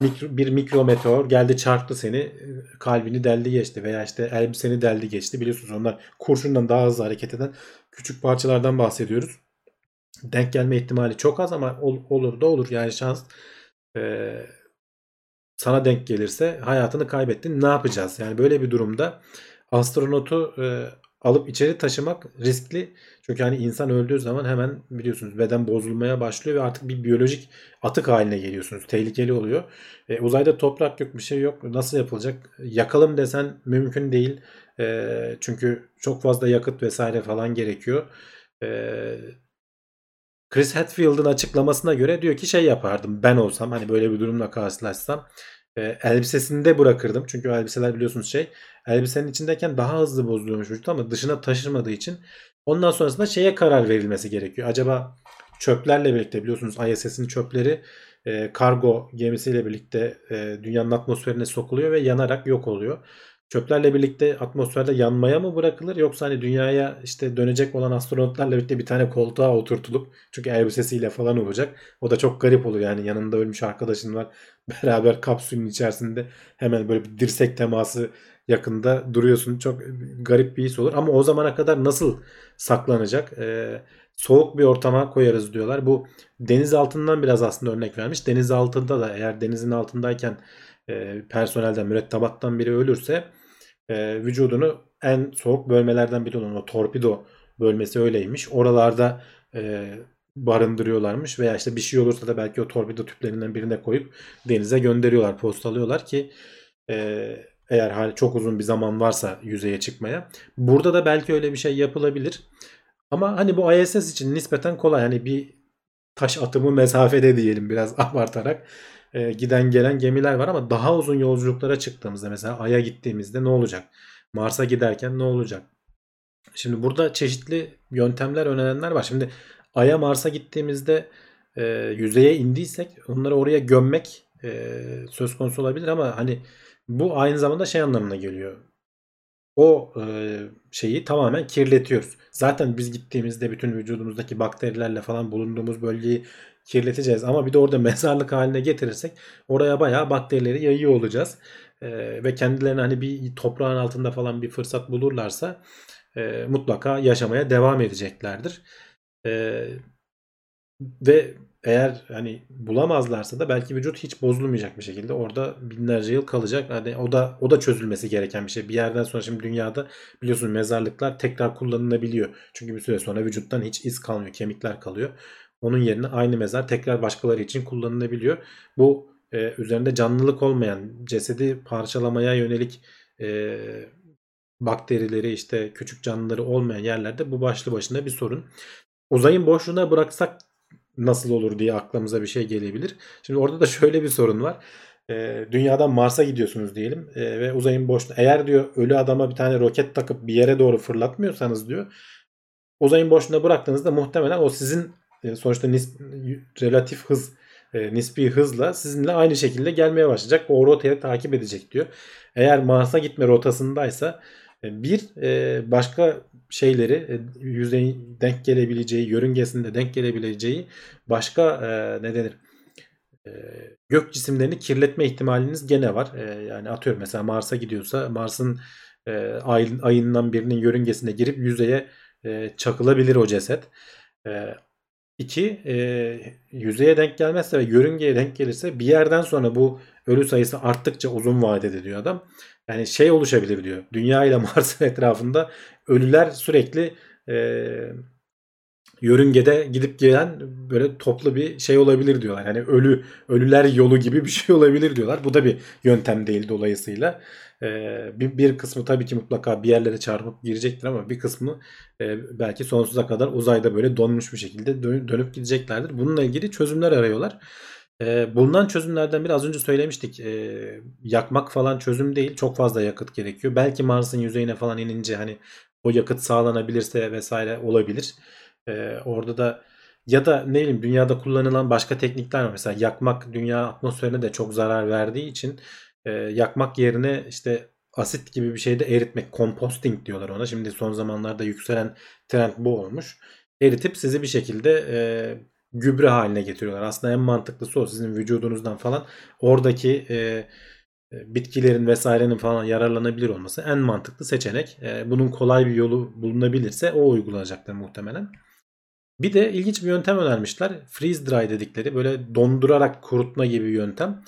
mikro, bir mikrometeor geldi çarptı seni e, kalbini deldi geçti veya işte elbiseni deldi geçti. Biliyorsunuz onlar kurşundan daha hızlı hareket eden küçük parçalardan bahsediyoruz. Denk gelme ihtimali çok az ama ol, olur da olur. Yani şans e, sana denk gelirse hayatını kaybettin. Ne yapacağız? Yani böyle bir durumda astronotu e, alıp içeri taşımak riskli. Çünkü hani insan öldüğü zaman hemen biliyorsunuz beden bozulmaya başlıyor ve artık bir biyolojik atık haline geliyorsunuz. Tehlikeli oluyor. E, uzayda toprak yok bir şey yok. Nasıl yapılacak? Yakalım desen mümkün değil. E, çünkü çok fazla yakıt vesaire falan gerekiyor. E, Chris Hadfield'ın açıklamasına göre diyor ki şey yapardım ben olsam hani böyle bir durumla karşılaşsam e, elbisesinde bırakırdım. Çünkü elbiseler biliyorsunuz şey elbisenin içindeyken daha hızlı bozuluyormuş vücut ama dışına taşırmadığı için ondan sonrasında şeye karar verilmesi gerekiyor. Acaba çöplerle birlikte biliyorsunuz ISS'in çöpleri e, kargo gemisiyle birlikte e, dünyanın atmosferine sokuluyor ve yanarak yok oluyor. Çöplerle birlikte atmosferde yanmaya mı bırakılır yoksa hani dünyaya işte dönecek olan astronotlarla birlikte bir tane koltuğa oturtulup çünkü elbisesiyle falan olacak. O da çok garip olur yani yanında ölmüş arkadaşın var. Beraber kapsülün içerisinde hemen böyle bir dirsek teması yakında duruyorsun. Çok garip bir his olur. Ama o zamana kadar nasıl saklanacak? Ee, soğuk bir ortama koyarız diyorlar. Bu deniz altından biraz aslında örnek vermiş. Deniz altında da eğer denizin altındayken e, personelden mürettebattan biri ölürse e, vücudunu en soğuk bölmelerden biri olan o torpido bölmesi öyleymiş. Oralarda e, barındırıyorlarmış veya işte bir şey olursa da belki o torpido tüplerinden birine koyup denize gönderiyorlar, postalıyorlar ki e, eğer hali çok uzun bir zaman varsa yüzeye çıkmaya. Burada da belki öyle bir şey yapılabilir. Ama hani bu ISS için nispeten kolay. Hani bir taş atımı mesafede diyelim biraz abartarak e, giden gelen gemiler var ama daha uzun yolculuklara çıktığımızda mesela Ay'a gittiğimizde ne olacak? Mars'a giderken ne olacak? Şimdi burada çeşitli yöntemler önerenler var. Şimdi Ay'a Mars'a gittiğimizde e, yüzeye indiysek onları oraya gömmek e, söz konusu olabilir ama hani bu aynı zamanda şey anlamına geliyor. O e, şeyi tamamen kirletiyoruz. Zaten biz gittiğimizde bütün vücudumuzdaki bakterilerle falan bulunduğumuz bölgeyi kirleteceğiz. Ama bir de orada mezarlık haline getirirsek oraya bayağı bakterileri yayıyor olacağız. E, ve kendilerine hani bir toprağın altında falan bir fırsat bulurlarsa e, mutlaka yaşamaya devam edeceklerdir. E, ve eğer hani bulamazlarsa da belki vücut hiç bozulmayacak bir şekilde orada binlerce yıl kalacak. Hani o da o da çözülmesi gereken bir şey. Bir yerden sonra şimdi dünyada biliyorsun mezarlıklar tekrar kullanılabiliyor. Çünkü bir süre sonra vücuttan hiç iz kalmıyor, kemikler kalıyor. Onun yerine aynı mezar tekrar başkaları için kullanılabiliyor. Bu e, üzerinde canlılık olmayan cesedi parçalamaya yönelik e, bakterileri işte küçük canlıları olmayan yerlerde bu başlı başına bir sorun. Uzayın boşluğuna bıraksak nasıl olur diye aklımıza bir şey gelebilir. Şimdi orada da şöyle bir sorun var. E, dünyadan Mars'a gidiyorsunuz diyelim e, ve uzayın boşluğu eğer diyor ölü adama bir tane roket takıp bir yere doğru fırlatmıyorsanız diyor uzayın boşluğuna bıraktığınızda muhtemelen o sizin e, sonuçta nis, relatif hız e, nispi hızla sizinle aynı şekilde gelmeye başlayacak. O rotayı takip edecek diyor. Eğer Mars'a gitme rotasındaysa e, bir e, başka şeyleri e, yüzeyin denk gelebileceği, yörüngesinde denk gelebileceği başka e, ne denir? E, gök cisimlerini kirletme ihtimaliniz gene var. Yani atıyorum mesela Mars'a gidiyorsa Mars'ın ay, ayından birinin yörüngesine girip yüzeye çakılabilir o ceset. İki, e, yüzeye denk gelmezse ve yörüngeye denk gelirse bir yerden sonra bu ölü sayısı arttıkça uzun vadede diyor adam. Yani şey oluşabilir diyor. Dünya ile Mars'ın etrafında ölüler sürekli e, yörüngede gidip gelen böyle toplu bir şey olabilir diyorlar. Yani ölü ölüler yolu gibi bir şey olabilir diyorlar. Bu da bir yöntem değil dolayısıyla. Ee, bir, bir kısmı tabii ki mutlaka bir yerlere çarpıp girecektir ama bir kısmı e, belki sonsuza kadar uzayda böyle donmuş bir şekilde dönüp, gideceklerdir. Bununla ilgili çözümler arıyorlar. E, bulunan çözümlerden biraz önce söylemiştik. E, yakmak falan çözüm değil. Çok fazla yakıt gerekiyor. Belki Mars'ın yüzeyine falan inince hani o yakıt sağlanabilirse vesaire olabilir. E, orada da ya da ne bileyim dünyada kullanılan başka teknikler var. Mesela yakmak dünya atmosferine de çok zarar verdiği için e, yakmak yerine işte asit gibi bir şeyde eritmek, composting diyorlar ona. Şimdi son zamanlarda yükselen trend bu olmuş. Eritip sizi bir şekilde e, gübre haline getiriyorlar. Aslında en mantıklısı o sizin vücudunuzdan falan oradaki e, bitkilerin vesairenin falan yararlanabilir olması en mantıklı seçenek. E, bunun kolay bir yolu bulunabilirse o uygulanacaktır muhtemelen. Bir de ilginç bir yöntem önermişler. Freeze dry dedikleri böyle dondurarak kurutma gibi bir yöntem.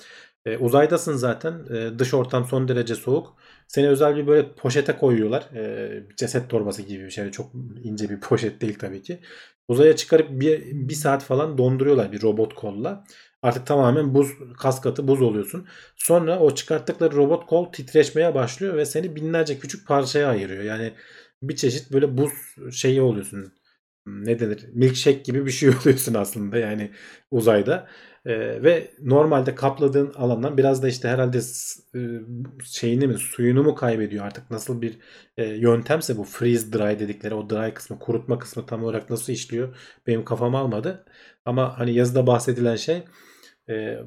E, uzaydasın zaten. E, dış ortam son derece soğuk. Seni özel bir böyle poşete koyuyorlar. E, ceset torbası gibi bir şey. Çok ince bir poşet değil tabii ki. Uzaya çıkarıp bir, bir saat falan donduruyorlar bir robot kolla. Artık tamamen buz kas katı buz oluyorsun. Sonra o çıkarttıkları robot kol titreşmeye başlıyor ve seni binlerce küçük parçaya ayırıyor. Yani bir çeşit böyle buz şeyi oluyorsun. Ne denir? Milkshake gibi bir şey oluyorsun aslında yani uzayda. Ee, ve normalde kapladığın alandan biraz da işte herhalde e, şeyini mi suyunu mu kaybediyor artık nasıl bir e, yöntemse bu freeze dry dedikleri o dry kısmı kurutma kısmı tam olarak nasıl işliyor benim kafam almadı. Ama hani yazıda bahsedilen şey e,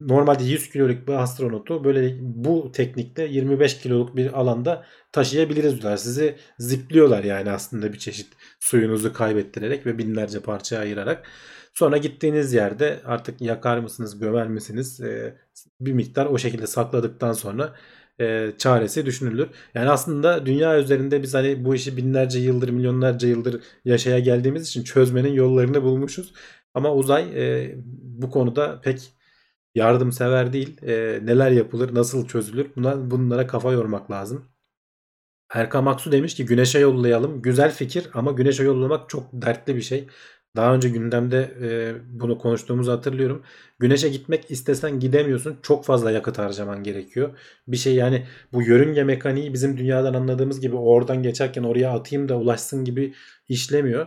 normalde 100 kiloluk bir astronotu böyle bu teknikle 25 kiloluk bir alanda taşıyabiliriz diyorlar. Sizi zipliyorlar yani aslında bir çeşit suyunuzu kaybettirerek ve binlerce parçaya ayırarak. Sonra gittiğiniz yerde artık yakar mısınız, gömer misiniz? E, bir miktar o şekilde sakladıktan sonra e, çaresi düşünülür. Yani aslında dünya üzerinde biz hani bu işi binlerce yıldır, milyonlarca yıldır yaşaya geldiğimiz için çözmenin yollarını bulmuşuz. Ama uzay e, bu konuda pek yardımsever değil. E, neler yapılır, nasıl çözülür? Buna, bunlara kafa yormak lazım. Erkam Aksu demiş ki güneşe yollayalım. Güzel fikir ama güneşe yollamak çok dertli bir şey. Daha önce gündemde e, bunu konuştuğumuzu hatırlıyorum. Güneşe gitmek istesen gidemiyorsun. Çok fazla yakıt harcaman gerekiyor. Bir şey yani bu yörünge mekaniği bizim dünyadan anladığımız gibi oradan geçerken oraya atayım da ulaşsın gibi işlemiyor.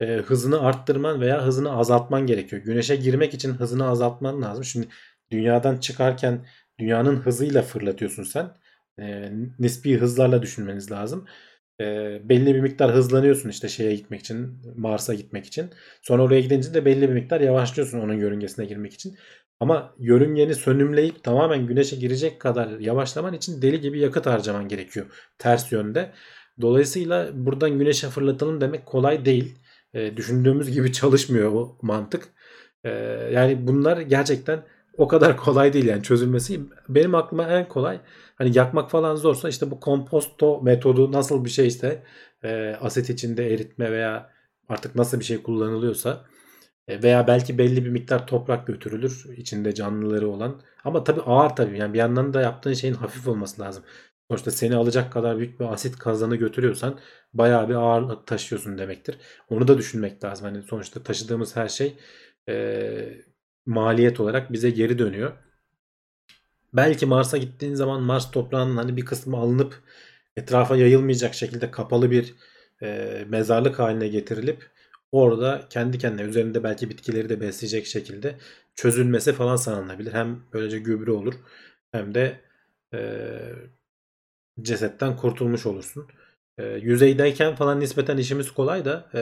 E, hızını arttırman veya hızını azaltman gerekiyor. Güneşe girmek için hızını azaltman lazım. Şimdi dünyadan çıkarken dünyanın hızıyla fırlatıyorsun sen. E, nispi hızlarla düşünmeniz lazım e, belli bir miktar hızlanıyorsun işte şeye gitmek için Mars'a gitmek için. Sonra oraya gidince de belli bir miktar yavaşlıyorsun onun yörüngesine girmek için. Ama yörüngeni sönümleyip tamamen güneşe girecek kadar yavaşlaman için deli gibi yakıt harcaman gerekiyor ters yönde. Dolayısıyla buradan güneşe fırlatalım demek kolay değil. E, düşündüğümüz gibi çalışmıyor bu mantık. E, yani bunlar gerçekten o kadar kolay değil yani çözülmesi. Benim aklıma en kolay hani yakmak falan zorsa işte bu komposto metodu nasıl bir şeyse e, asit içinde eritme veya artık nasıl bir şey kullanılıyorsa e, veya belki belli bir miktar toprak götürülür içinde canlıları olan. Ama tabii ağır tabii yani bir yandan da yaptığın şeyin hafif olması lazım. Sonuçta seni alacak kadar büyük bir asit kazanı götürüyorsan bayağı bir ağırlık taşıyorsun demektir. Onu da düşünmek lazım. Hani sonuçta taşıdığımız her şey e, maliyet olarak bize geri dönüyor. Belki Mars'a gittiğin zaman Mars toprağının hani bir kısmı alınıp etrafa yayılmayacak şekilde kapalı bir e, mezarlık haline getirilip orada kendi kendine üzerinde belki bitkileri de besleyecek şekilde çözülmesi falan sağlanabilir. Hem böylece gübre olur hem de e, cesetten kurtulmuş olursun. E, yüzeydeyken falan nispeten işimiz kolay da e,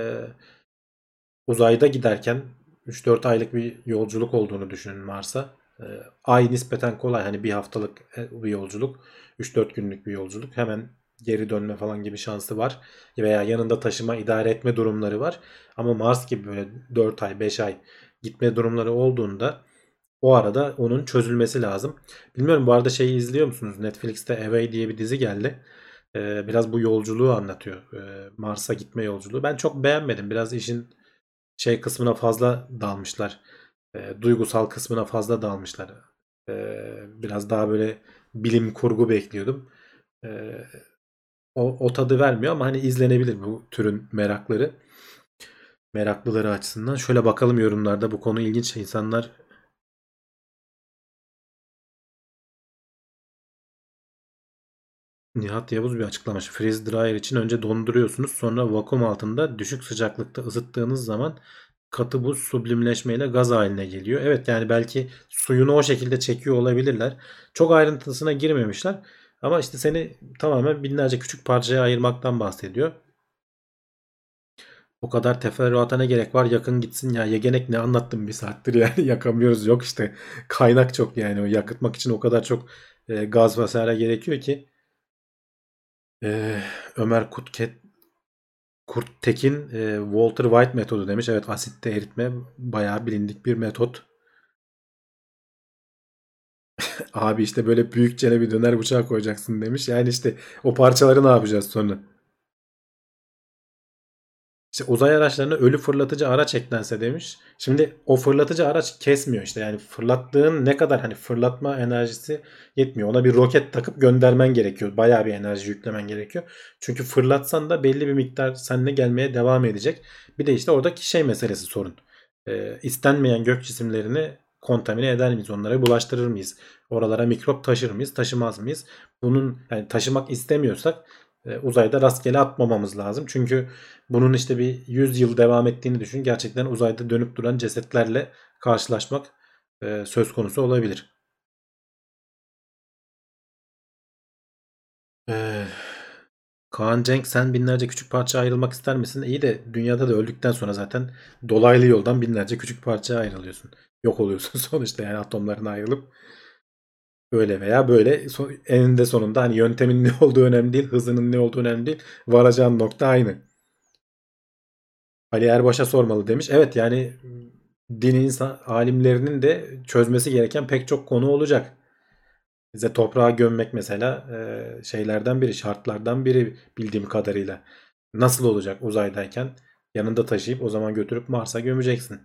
uzayda giderken 3-4 aylık bir yolculuk olduğunu düşünün Mars'a. E, ay nispeten kolay. Hani bir haftalık e, bir yolculuk. 3-4 günlük bir yolculuk. Hemen geri dönme falan gibi şansı var. Veya yanında taşıma, idare etme durumları var. Ama Mars gibi böyle 4 ay, 5 ay gitme durumları olduğunda o arada onun çözülmesi lazım. Bilmiyorum bu arada şeyi izliyor musunuz? Netflix'te Away diye bir dizi geldi. Ee, biraz bu yolculuğu anlatıyor. Ee, Mars'a gitme yolculuğu. Ben çok beğenmedim. Biraz işin şey kısmına fazla dalmışlar. E, duygusal kısmına fazla dalmışlar. E, biraz daha böyle bilim kurgu bekliyordum. E, o, o tadı vermiyor ama hani izlenebilir bu türün merakları. Meraklıları açısından. Şöyle bakalım yorumlarda bu konu ilginç. insanlar Nihat Yavuz bir açıklamış. Freeze dryer için önce donduruyorsunuz. Sonra vakum altında düşük sıcaklıkta ısıttığınız zaman katı buz sublimleşmeyle gaz haline geliyor. Evet yani belki suyunu o şekilde çekiyor olabilirler. Çok ayrıntısına girmemişler. Ama işte seni tamamen binlerce küçük parçaya ayırmaktan bahsediyor. O kadar teferruata ne gerek var yakın gitsin ya yegenek ne anlattım bir saattir yani yakamıyoruz yok işte kaynak çok yani yakıtmak için o kadar çok e, gaz vesaire gerekiyor ki e, Ömer Kutket Kurt Tekin e, Walter White metodu demiş. Evet asitte eritme bayağı bilindik bir metot. Abi işte böyle büyükçene bir döner bıçağı koyacaksın demiş. Yani işte o parçaları ne yapacağız sonra? Uzay araçlarına ölü fırlatıcı araç eklense demiş. Şimdi o fırlatıcı araç kesmiyor işte. Yani fırlattığın ne kadar hani fırlatma enerjisi yetmiyor. Ona bir roket takıp göndermen gerekiyor. Bayağı bir enerji yüklemen gerekiyor. Çünkü fırlatsan da belli bir miktar seninle gelmeye devam edecek. Bir de işte oradaki şey meselesi sorun. Ee, istenmeyen gök cisimlerini kontamine eder miyiz? Onlara bulaştırır mıyız? Oralara mikrop taşır mıyız? Taşımaz mıyız? Bunun yani taşımak istemiyorsak e, uzayda rastgele atmamamız lazım. Çünkü bunun işte bir 100 yıl devam ettiğini düşün. Gerçekten uzayda dönüp duran cesetlerle karşılaşmak e, söz konusu olabilir. Ee, Kaan Cenk sen binlerce küçük parça ayrılmak ister misin? İyi de dünyada da öldükten sonra zaten dolaylı yoldan binlerce küçük parça ayrılıyorsun. Yok oluyorsun sonuçta yani atomlarına ayrılıp öyle veya böyle eninde sonunda hani yöntemin ne olduğu önemli değil, hızının ne olduğu önemli değil. Varacağın nokta aynı. Ali Erbaş'a sormalı demiş. Evet yani din insan alimlerinin de çözmesi gereken pek çok konu olacak. Bize toprağa gömmek mesela e, şeylerden biri, şartlardan biri bildiğim kadarıyla. Nasıl olacak uzaydayken? Yanında taşıyıp o zaman götürüp Mars'a gömeceksin.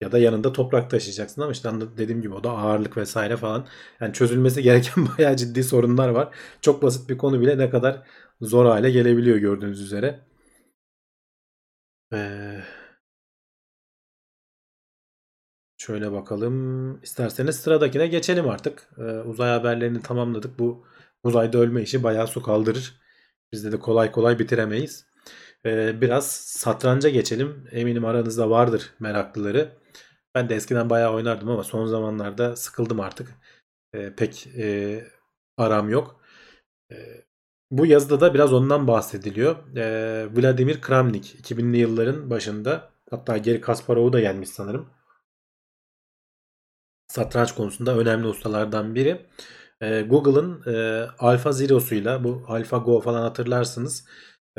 Ya da yanında toprak taşıyacaksın ama işte dediğim gibi o da ağırlık vesaire falan. Yani çözülmesi gereken bayağı ciddi sorunlar var. Çok basit bir konu bile ne kadar zor hale gelebiliyor gördüğünüz üzere. Ee, şöyle bakalım. İsterseniz sıradakine geçelim artık. Ee, uzay haberlerini tamamladık. Bu uzayda ölme işi bayağı su kaldırır. Bizde de kolay kolay bitiremeyiz. Ee, biraz satranca geçelim. Eminim aranızda vardır meraklıları. Ben de eskiden bayağı oynardım ama son zamanlarda sıkıldım artık. Ee, pek e, aram yok. Ee, bu yazıda da biraz ondan bahsediliyor. Ee, Vladimir Kramnik 2000'li yılların başında hatta Geri Kasparov'u da yenmiş sanırım. Satranç konusunda önemli ustalardan biri. Ee, Google'ın e, Alpha Zero'suyla bu AlphaGo falan hatırlarsınız.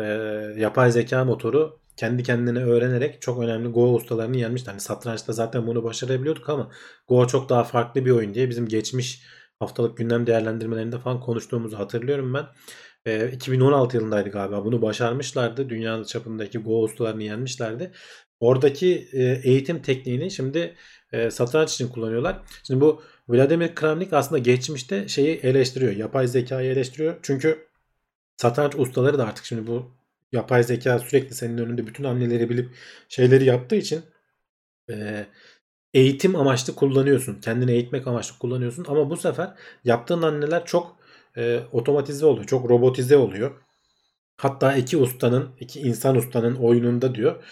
E, yapay zeka motoru kendi kendine öğrenerek çok önemli Go ustalarını yenmişti. Hani satrançta zaten bunu başarabiliyorduk ama Go çok daha farklı bir oyun diye bizim geçmiş haftalık gündem değerlendirmelerinde falan konuştuğumuzu hatırlıyorum ben. E, 2016 yılındaydı galiba. Bunu başarmışlardı. Dünya çapındaki Go ustalarını yenmişlerdi. Oradaki e, eğitim tekniğini şimdi e, satranç için kullanıyorlar. Şimdi bu Vladimir Kramnik aslında geçmişte şeyi eleştiriyor. Yapay zekayı eleştiriyor. Çünkü satranç ustaları da artık şimdi bu yapay zeka sürekli senin önünde bütün hamleleri bilip şeyleri yaptığı için e, eğitim amaçlı kullanıyorsun. Kendini eğitmek amaçlı kullanıyorsun. Ama bu sefer yaptığın hamleler çok e, otomatize oluyor. Çok robotize oluyor. Hatta iki ustanın, iki insan ustanın oyununda diyor.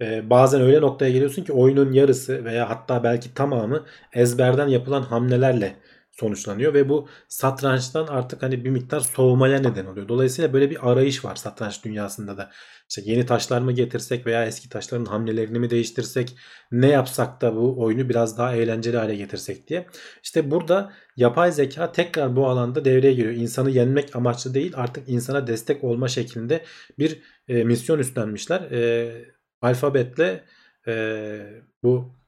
e, bazen öyle noktaya geliyorsun ki oyunun yarısı veya hatta belki tamamı ezberden yapılan hamlelerle sonuçlanıyor ve bu satrançtan artık hani bir miktar soğumaya neden oluyor. Dolayısıyla böyle bir arayış var satranç dünyasında da. İşte yeni taşlar mı getirsek veya eski taşların hamlelerini mi değiştirsek ne yapsak da bu oyunu biraz daha eğlenceli hale getirsek diye. İşte burada yapay zeka tekrar bu alanda devreye giriyor. İnsanı yenmek amaçlı değil artık insana destek olma şeklinde bir e, misyon üstlenmişler. E, alfabetle e, bu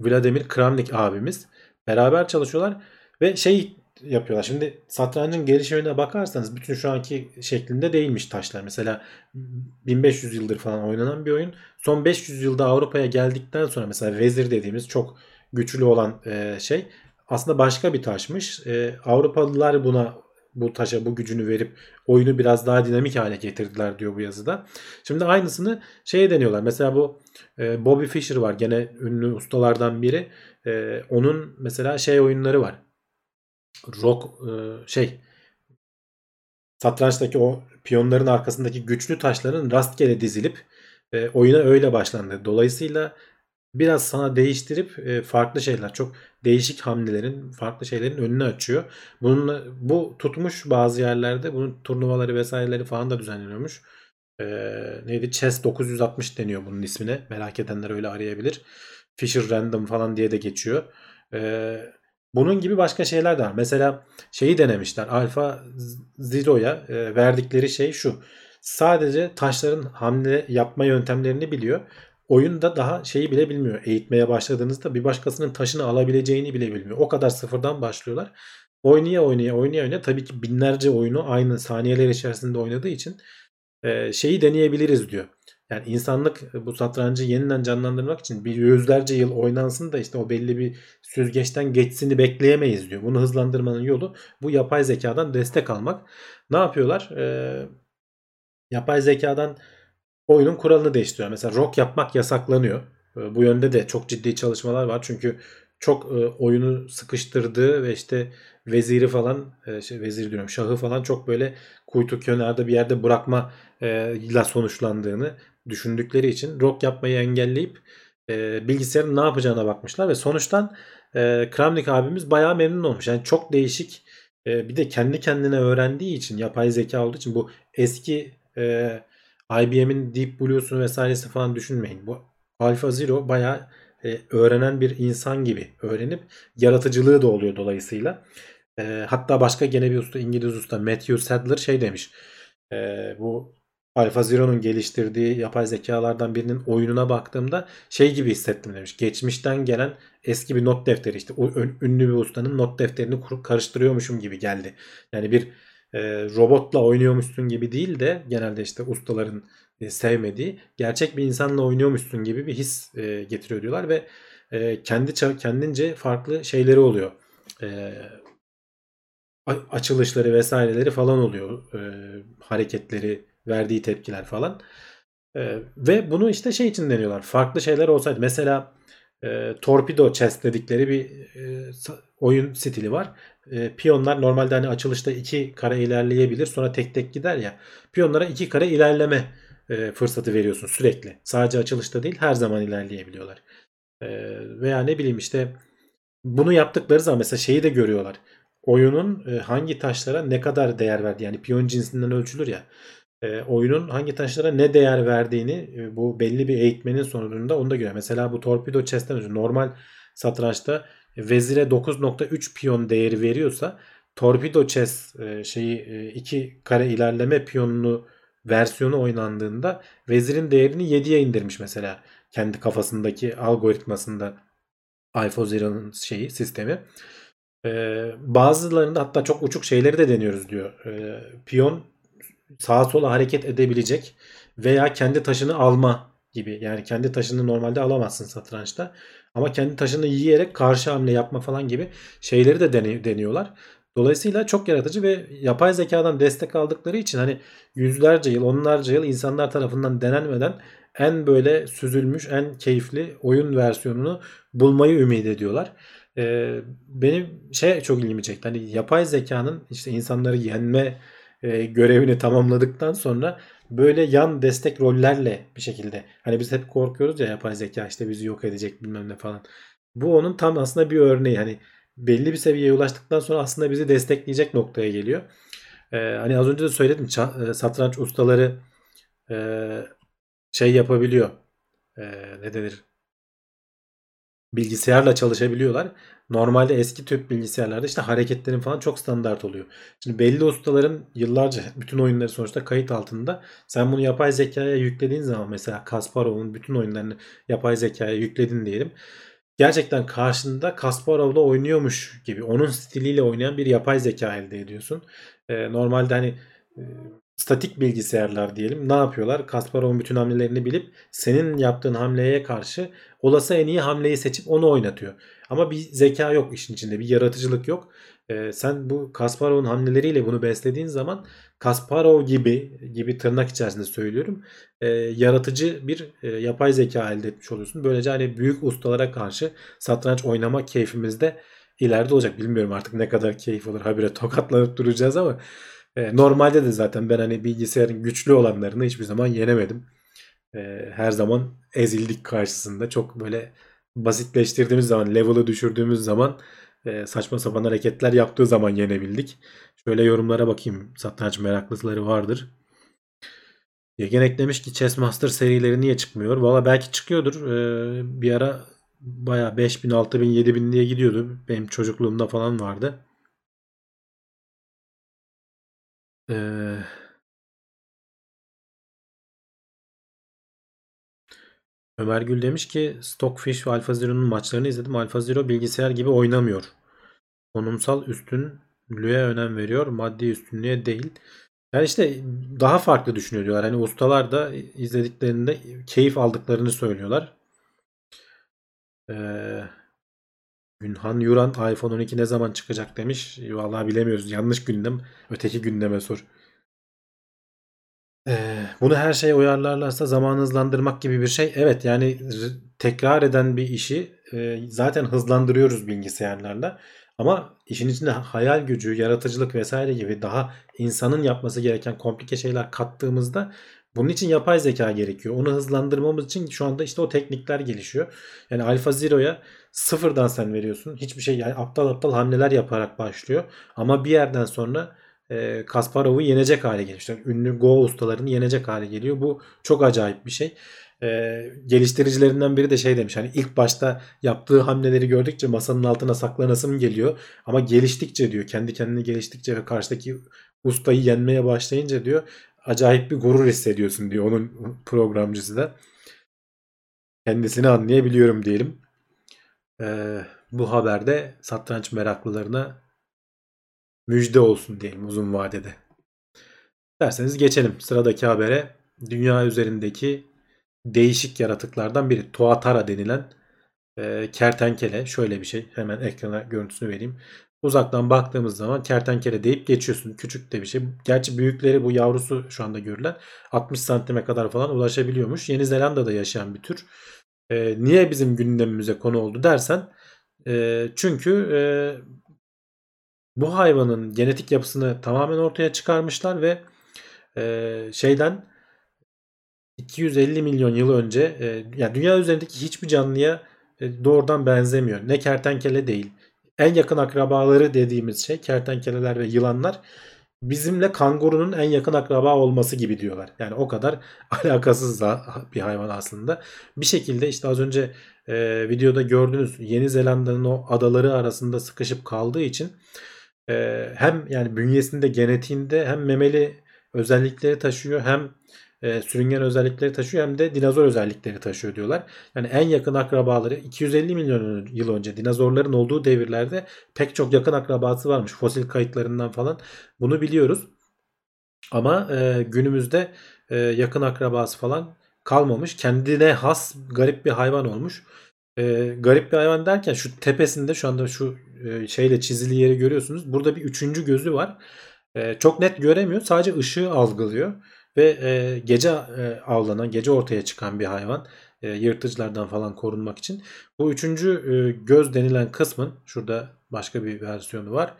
Vladimir Kramnik abimiz beraber çalışıyorlar ve şey yapıyorlar. Şimdi satrancın gelişimine bakarsanız bütün şu anki şeklinde değilmiş taşlar. Mesela 1500 yıldır falan oynanan bir oyun. Son 500 yılda Avrupa'ya geldikten sonra mesela vezir dediğimiz çok güçlü olan e, şey aslında başka bir taşmış. E, Avrupalılar buna bu taşa bu gücünü verip oyunu biraz daha dinamik hale getirdiler diyor bu yazıda. Şimdi aynısını şeye deniyorlar. Mesela bu e, Bobby Fischer var gene ünlü ustalardan biri. E, onun mesela şey oyunları var. Rock e, şey satrançtaki o piyonların arkasındaki güçlü taşların rastgele dizilip e, oyuna öyle başlandı. Dolayısıyla biraz sana değiştirip e, farklı şeyler çok değişik hamlelerin farklı şeylerin önünü açıyor. Bunun bu tutmuş bazı yerlerde bunun turnuvaları vesaireleri falan da düzenleniyormuş. E, neydi? Chess 960 deniyor bunun ismine. Merak edenler öyle arayabilir. Fisher Random falan diye de geçiyor. E, bunun gibi başka şeyler de var. Mesela şeyi denemişler. Alpha Zero'ya e, verdikleri şey şu. Sadece taşların hamle yapma yöntemlerini biliyor oyunda daha şeyi bile bilmiyor. Eğitmeye başladığınızda bir başkasının taşını alabileceğini bile bilmiyor. O kadar sıfırdan başlıyorlar. Oynaya oynaya oynaya oynaya tabii ki binlerce oyunu aynı saniyeler içerisinde oynadığı için e, şeyi deneyebiliriz diyor. Yani insanlık bu satrancı yeniden canlandırmak için bir yüzlerce yıl oynansın da işte o belli bir süzgeçten geçsini bekleyemeyiz diyor. Bunu hızlandırmanın yolu bu yapay zekadan destek almak. Ne yapıyorlar? Ee, yapay zekadan oyunun kuralını değiştiriyor. Mesela rock yapmak yasaklanıyor. Ee, bu yönde de çok ciddi çalışmalar var. Çünkü çok e, oyunu sıkıştırdığı ve işte veziri falan e, şey, vezir diyorum şahı falan çok böyle kuytu kenarda bir yerde bırakma e, ile sonuçlandığını düşündükleri için rock yapmayı engelleyip bilgisayarın ne yapacağına bakmışlar ve sonuçtan Kramnik abimiz bayağı memnun olmuş. Yani çok değişik bir de kendi kendine öğrendiği için yapay zeka olduğu için bu eski IBM'in Deep Blue'sunu vesairesi falan düşünmeyin. Bu Alpha Zero bayağı e, öğrenen bir insan gibi öğrenip yaratıcılığı da oluyor dolayısıyla. E, hatta başka gene bir usta İngiliz usta Matthew Sadler şey demiş. E, bu Alpha Zero'nun geliştirdiği yapay zekalardan birinin oyununa baktığımda şey gibi hissettim demiş. Geçmişten gelen eski bir not defteri işte o ünlü bir ustanın not defterini karıştırıyormuşum gibi geldi. Yani bir e, robotla oynuyormuşsun gibi değil de genelde işte ustaların e, sevmediği gerçek bir insanla oynuyormuşsun gibi bir his e, getiriyor diyorlar ve e, kendi kendince farklı şeyleri oluyor. E, açılışları vesaireleri falan oluyor. E, hareketleri, verdiği tepkiler falan. E, ve bunu işte şey için deniyorlar. Farklı şeyler olsaydı mesela e, torpido chess dedikleri bir e, oyun stili var. E, piyonlar normalde hani açılışta iki kare ilerleyebilir sonra tek tek gider ya. Piyonlara iki kare ilerleme e, fırsatı veriyorsun sürekli. Sadece açılışta değil her zaman ilerleyebiliyorlar. E, veya ne bileyim işte bunu yaptıkları zaman mesela şeyi de görüyorlar. Oyunun e, hangi taşlara ne kadar değer verdi yani piyon cinsinden ölçülür ya e, oyunun hangi taşlara ne değer verdiğini e, bu belli bir eğitmenin sonucunda onu da görüyor. Mesela bu torpido chess'ten önce normal satrançta vezire 9.3 piyon değeri veriyorsa torpido chess e, şeyi e, iki kare ilerleme piyonunu versiyonu oynandığında vezirin değerini 7'ye indirmiş mesela kendi kafasındaki algoritmasında Alpha Zero'nun şeyi sistemi. Ee, bazılarında hatta çok uçuk şeyleri de deniyoruz diyor. Piyon sağa sola hareket edebilecek veya kendi taşını alma gibi. Yani kendi taşını normalde alamazsın satrançta. Ama kendi taşını yiyerek karşı hamle yapma falan gibi şeyleri de deniyorlar. Dolayısıyla çok yaratıcı ve yapay zekadan destek aldıkları için hani yüzlerce yıl, onlarca yıl insanlar tarafından denenmeden en böyle süzülmüş, en keyifli oyun versiyonunu bulmayı ümit ediyorlar. e, benim şey çok ilgimi çekti. Hani yapay zekanın işte insanları yenme e, görevini tamamladıktan sonra böyle yan destek rollerle bir şekilde hani biz hep korkuyoruz ya yapay zeka işte bizi yok edecek bilmem ne falan. Bu onun tam aslında bir örneği. Hani belli bir seviyeye ulaştıktan sonra aslında bizi destekleyecek noktaya geliyor. Ee, hani az önce de söyledim e, satranç ustaları e, şey yapabiliyor. E, ne denir? Bilgisayarla çalışabiliyorlar. Normalde eski tüp bilgisayarlarda işte hareketlerin falan çok standart oluyor. Şimdi belli ustaların yıllarca bütün oyunları sonuçta kayıt altında. Sen bunu yapay zekaya yüklediğin zaman mesela Kasparov'un bütün oyunlarını yapay zekaya yükledin diyelim. Gerçekten karşında Kasparov'la oynuyormuş gibi onun stiliyle oynayan bir yapay zeka elde ediyorsun. Ee, normalde hani statik bilgisayarlar diyelim ne yapıyorlar? Kasparov'un bütün hamlelerini bilip senin yaptığın hamleye karşı olası en iyi hamleyi seçip onu oynatıyor. Ama bir zeka yok işin içinde. Bir yaratıcılık yok. Ee, sen bu Kasparov'un hamleleriyle bunu beslediğin zaman Kasparov gibi gibi tırnak içerisinde söylüyorum. E, yaratıcı bir e, yapay zeka elde etmiş oluyorsun. Böylece hani büyük ustalara karşı satranç oynama keyfimiz de ileride olacak. Bilmiyorum artık ne kadar keyif olur. Habire tokatlanıp duracağız ama e, normalde de zaten ben hani bilgisayarın güçlü olanlarını hiçbir zaman yenemedim. E, her zaman ezildik karşısında. Çok böyle basitleştirdiğimiz zaman, level'ı düşürdüğümüz zaman e, saçma sapan hareketler yaptığı zaman yenebildik. Şöyle yorumlara bakayım. Satranç meraklıları vardır. Yegen eklemiş ki Chess Master serileri niye çıkmıyor? Valla belki çıkıyordur. Ee, bir ara baya 5000, 6000, 7000 diye gidiyordu. Benim çocukluğumda falan vardı. Ee, Ömer Gül demiş ki Stockfish ve AlphaZero'nun maçlarını izledim. AlphaZero bilgisayar gibi oynamıyor. Konumsal üstünlüğe önem veriyor. Maddi üstünlüğe değil. Yani işte daha farklı düşünüyor diyorlar. Hani ustalar da izlediklerinde keyif aldıklarını söylüyorlar. Ee, Günhan Yuran iPhone 12 ne zaman çıkacak demiş. Vallahi bilemiyoruz. Yanlış gündem. Öteki gündeme sor. Ee, bunu her şeye uyarlarlarsa zaman hızlandırmak gibi bir şey. Evet yani tekrar eden bir işi e, zaten hızlandırıyoruz bilgisayarlarla. Ama işin içinde hayal gücü, yaratıcılık vesaire gibi daha insanın yapması gereken komplike şeyler kattığımızda bunun için yapay zeka gerekiyor. Onu hızlandırmamız için şu anda işte o teknikler gelişiyor. Yani Alpha Zero'ya sıfırdan sen veriyorsun. Hiçbir şey yani aptal aptal hamleler yaparak başlıyor. Ama bir yerden sonra e, Kasparov'u yenecek hale geliyor. Ünlü Go ustalarını yenecek hale geliyor. Bu çok acayip bir şey. E, geliştiricilerinden biri de şey demiş hani ilk başta yaptığı hamleleri gördükçe masanın altına saklanasım geliyor ama geliştikçe diyor kendi kendini geliştikçe ve karşıdaki ustayı yenmeye başlayınca diyor acayip bir gurur hissediyorsun diyor onun programcısı da. Kendisini anlayabiliyorum diyelim. Ee, bu haberde satranç meraklılarına müjde olsun diyelim uzun vadede. Derseniz geçelim sıradaki habere. Dünya üzerindeki değişik yaratıklardan biri. Tuatara denilen e, kertenkele. Şöyle bir şey. Hemen ekrana görüntüsünü vereyim. Uzaktan baktığımız zaman kertenkele deyip geçiyorsun. Küçük de bir şey. Gerçi büyükleri bu yavrusu şu anda görülen 60 santime kadar falan ulaşabiliyormuş. Yeni Zelanda'da yaşayan bir tür. E, niye bizim gündemimize konu oldu dersen e, çünkü e, bu hayvanın genetik yapısını tamamen ortaya çıkarmışlar ve e, şeyden 250 milyon yıl önce e, yani dünya üzerindeki hiçbir canlıya e, doğrudan benzemiyor. Ne kertenkele değil. En yakın akrabaları dediğimiz şey kertenkeleler ve yılanlar bizimle kangurunun en yakın akraba olması gibi diyorlar. Yani o kadar alakasız bir hayvan aslında. Bir şekilde işte az önce e, videoda gördüğünüz Yeni Zelanda'nın o adaları arasında sıkışıp kaldığı için e, hem yani bünyesinde genetiğinde hem memeli özellikleri taşıyor hem e, sürüngen özellikleri taşıyor hem de dinozor özellikleri taşıyor diyorlar. Yani en yakın akrabaları 250 milyon yıl önce dinozorların olduğu devirlerde pek çok yakın akrabası varmış. Fosil kayıtlarından falan bunu biliyoruz. Ama e, günümüzde e, yakın akrabası falan kalmamış. Kendine has garip bir hayvan olmuş. E, garip bir hayvan derken şu tepesinde şu anda şu e, şeyle çizili yeri görüyorsunuz. Burada bir üçüncü gözü var. E, çok net göremiyor. Sadece ışığı algılıyor. Ve e, gece e, avlanan, gece ortaya çıkan bir hayvan. e, yırtıcılardan falan korunmak için. Bu üçüncü e, göz denilen kısmın şurada başka bir versiyonu var.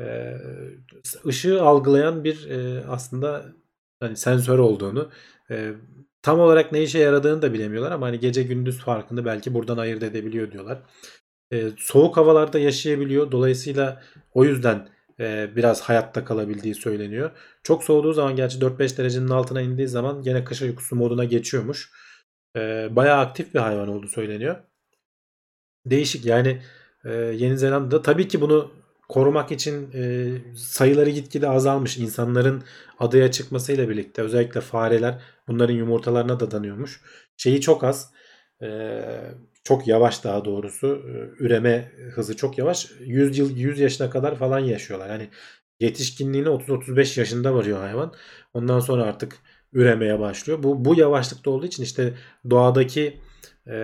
E, ışığı algılayan bir e, aslında hani sensör olduğunu e, tam olarak ne işe yaradığını da bilemiyorlar ama hani gece gündüz farkını belki buradan ayırt edebiliyor diyorlar. E, soğuk havalarda yaşayabiliyor. Dolayısıyla o yüzden e, biraz hayatta kalabildiği söyleniyor. Çok soğuduğu zaman gerçi 4-5 derecenin altına indiği zaman gene kış uykusu moduna geçiyormuş. E, bayağı aktif bir hayvan olduğu söyleniyor. Değişik yani e, Yeni Zelanda'da tabii ki bunu korumak için e, sayıları gitgide azalmış. İnsanların adaya çıkmasıyla birlikte özellikle fareler bunların yumurtalarına da danıyormuş. Şeyi çok az. E, çok yavaş daha doğrusu. E, üreme hızı çok yavaş. 100 yıl 100 yaşına kadar falan yaşıyorlar. Yani yetişkinliğine 30-35 yaşında varıyor hayvan. Ondan sonra artık üremeye başlıyor. Bu bu yavaşlıkta olduğu için işte doğadaki e,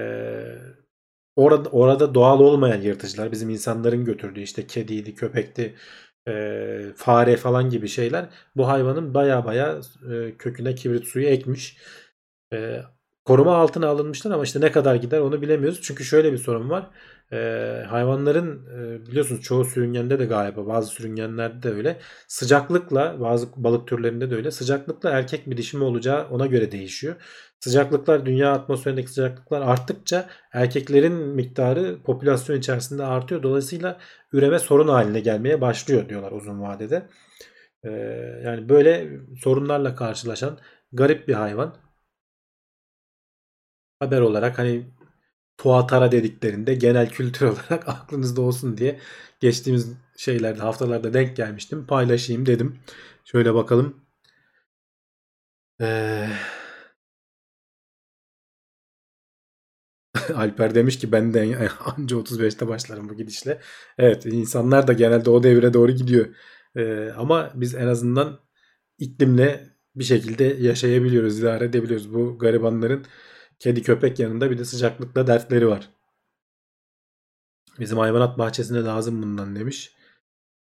orada orada doğal olmayan yırtıcılar bizim insanların götürdüğü işte kediydi, köpekti, e, fare falan gibi şeyler bu hayvanın baya baya e, köküne kibrit suyu ekmiş. E, koruma altına alınmışlar ama işte ne kadar gider onu bilemiyoruz. Çünkü şöyle bir sorun var. E, hayvanların e, biliyorsunuz çoğu sürüngende de galiba bazı sürüngenlerde de öyle. Sıcaklıkla bazı balık türlerinde de öyle. Sıcaklıkla erkek mi dişi olacağı ona göre değişiyor. Sıcaklıklar dünya atmosferindeki sıcaklıklar arttıkça erkeklerin miktarı popülasyon içerisinde artıyor. Dolayısıyla üreme sorun haline gelmeye başlıyor diyorlar uzun vadede. Ee, yani böyle sorunlarla karşılaşan garip bir hayvan. Haber olarak hani tuatara dediklerinde genel kültür olarak aklınızda olsun diye geçtiğimiz şeylerde haftalarda denk gelmiştim. Paylaşayım dedim. Şöyle bakalım. Eee Alper demiş ki ben de anca 35'te başlarım bu gidişle. Evet insanlar da genelde o devre doğru gidiyor. Ee, ama biz en azından iklimle bir şekilde yaşayabiliyoruz, idare edebiliyoruz. Bu garibanların kedi köpek yanında bir de sıcaklıkla dertleri var. Bizim hayvanat bahçesine lazım bundan demiş.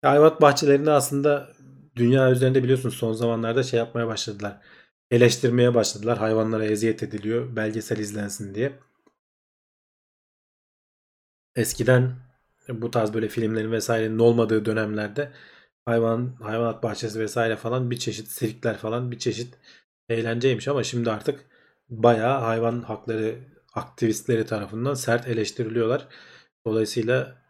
Hayvanat bahçelerinde aslında dünya üzerinde biliyorsunuz son zamanlarda şey yapmaya başladılar. Eleştirmeye başladılar. Hayvanlara eziyet ediliyor. Belgesel izlensin diye. Eskiden bu tarz böyle filmlerin vesairenin olmadığı dönemlerde hayvan hayvanat bahçesi vesaire falan bir çeşit sirkler falan bir çeşit eğlenceymiş ama şimdi artık bayağı hayvan hakları aktivistleri tarafından sert eleştiriliyorlar. Dolayısıyla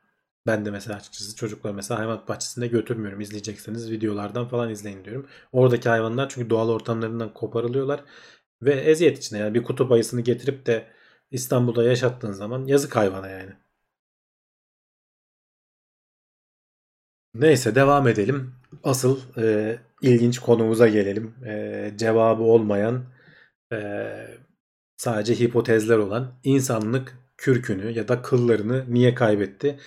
ben de mesela açıkçası çocuklar mesela hayvanat bahçesine götürmüyorum. İzleyecekseniz videolardan falan izleyin diyorum. Oradaki hayvanlar çünkü doğal ortamlarından koparılıyorlar ve eziyet içine yani bir kutup ayısını getirip de İstanbul'da yaşattığın zaman yazık hayvana yani. Neyse devam edelim. Asıl e, ilginç konumuza gelelim. E, cevabı olmayan e, sadece hipotezler olan insanlık kürkünü ya da kıllarını niye kaybetti?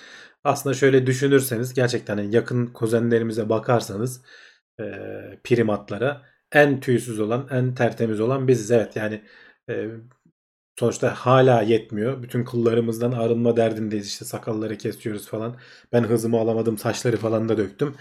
Aslında şöyle düşünürseniz gerçekten yakın kuzenlerimize bakarsanız e, primatlara en tüysüz olan en tertemiz olan biziz. Evet yani e, sonuçta hala yetmiyor. Bütün kıllarımızdan arınma derdindeyiz. İşte sakalları kesiyoruz falan. Ben hızımı alamadım. Saçları falan da döktüm.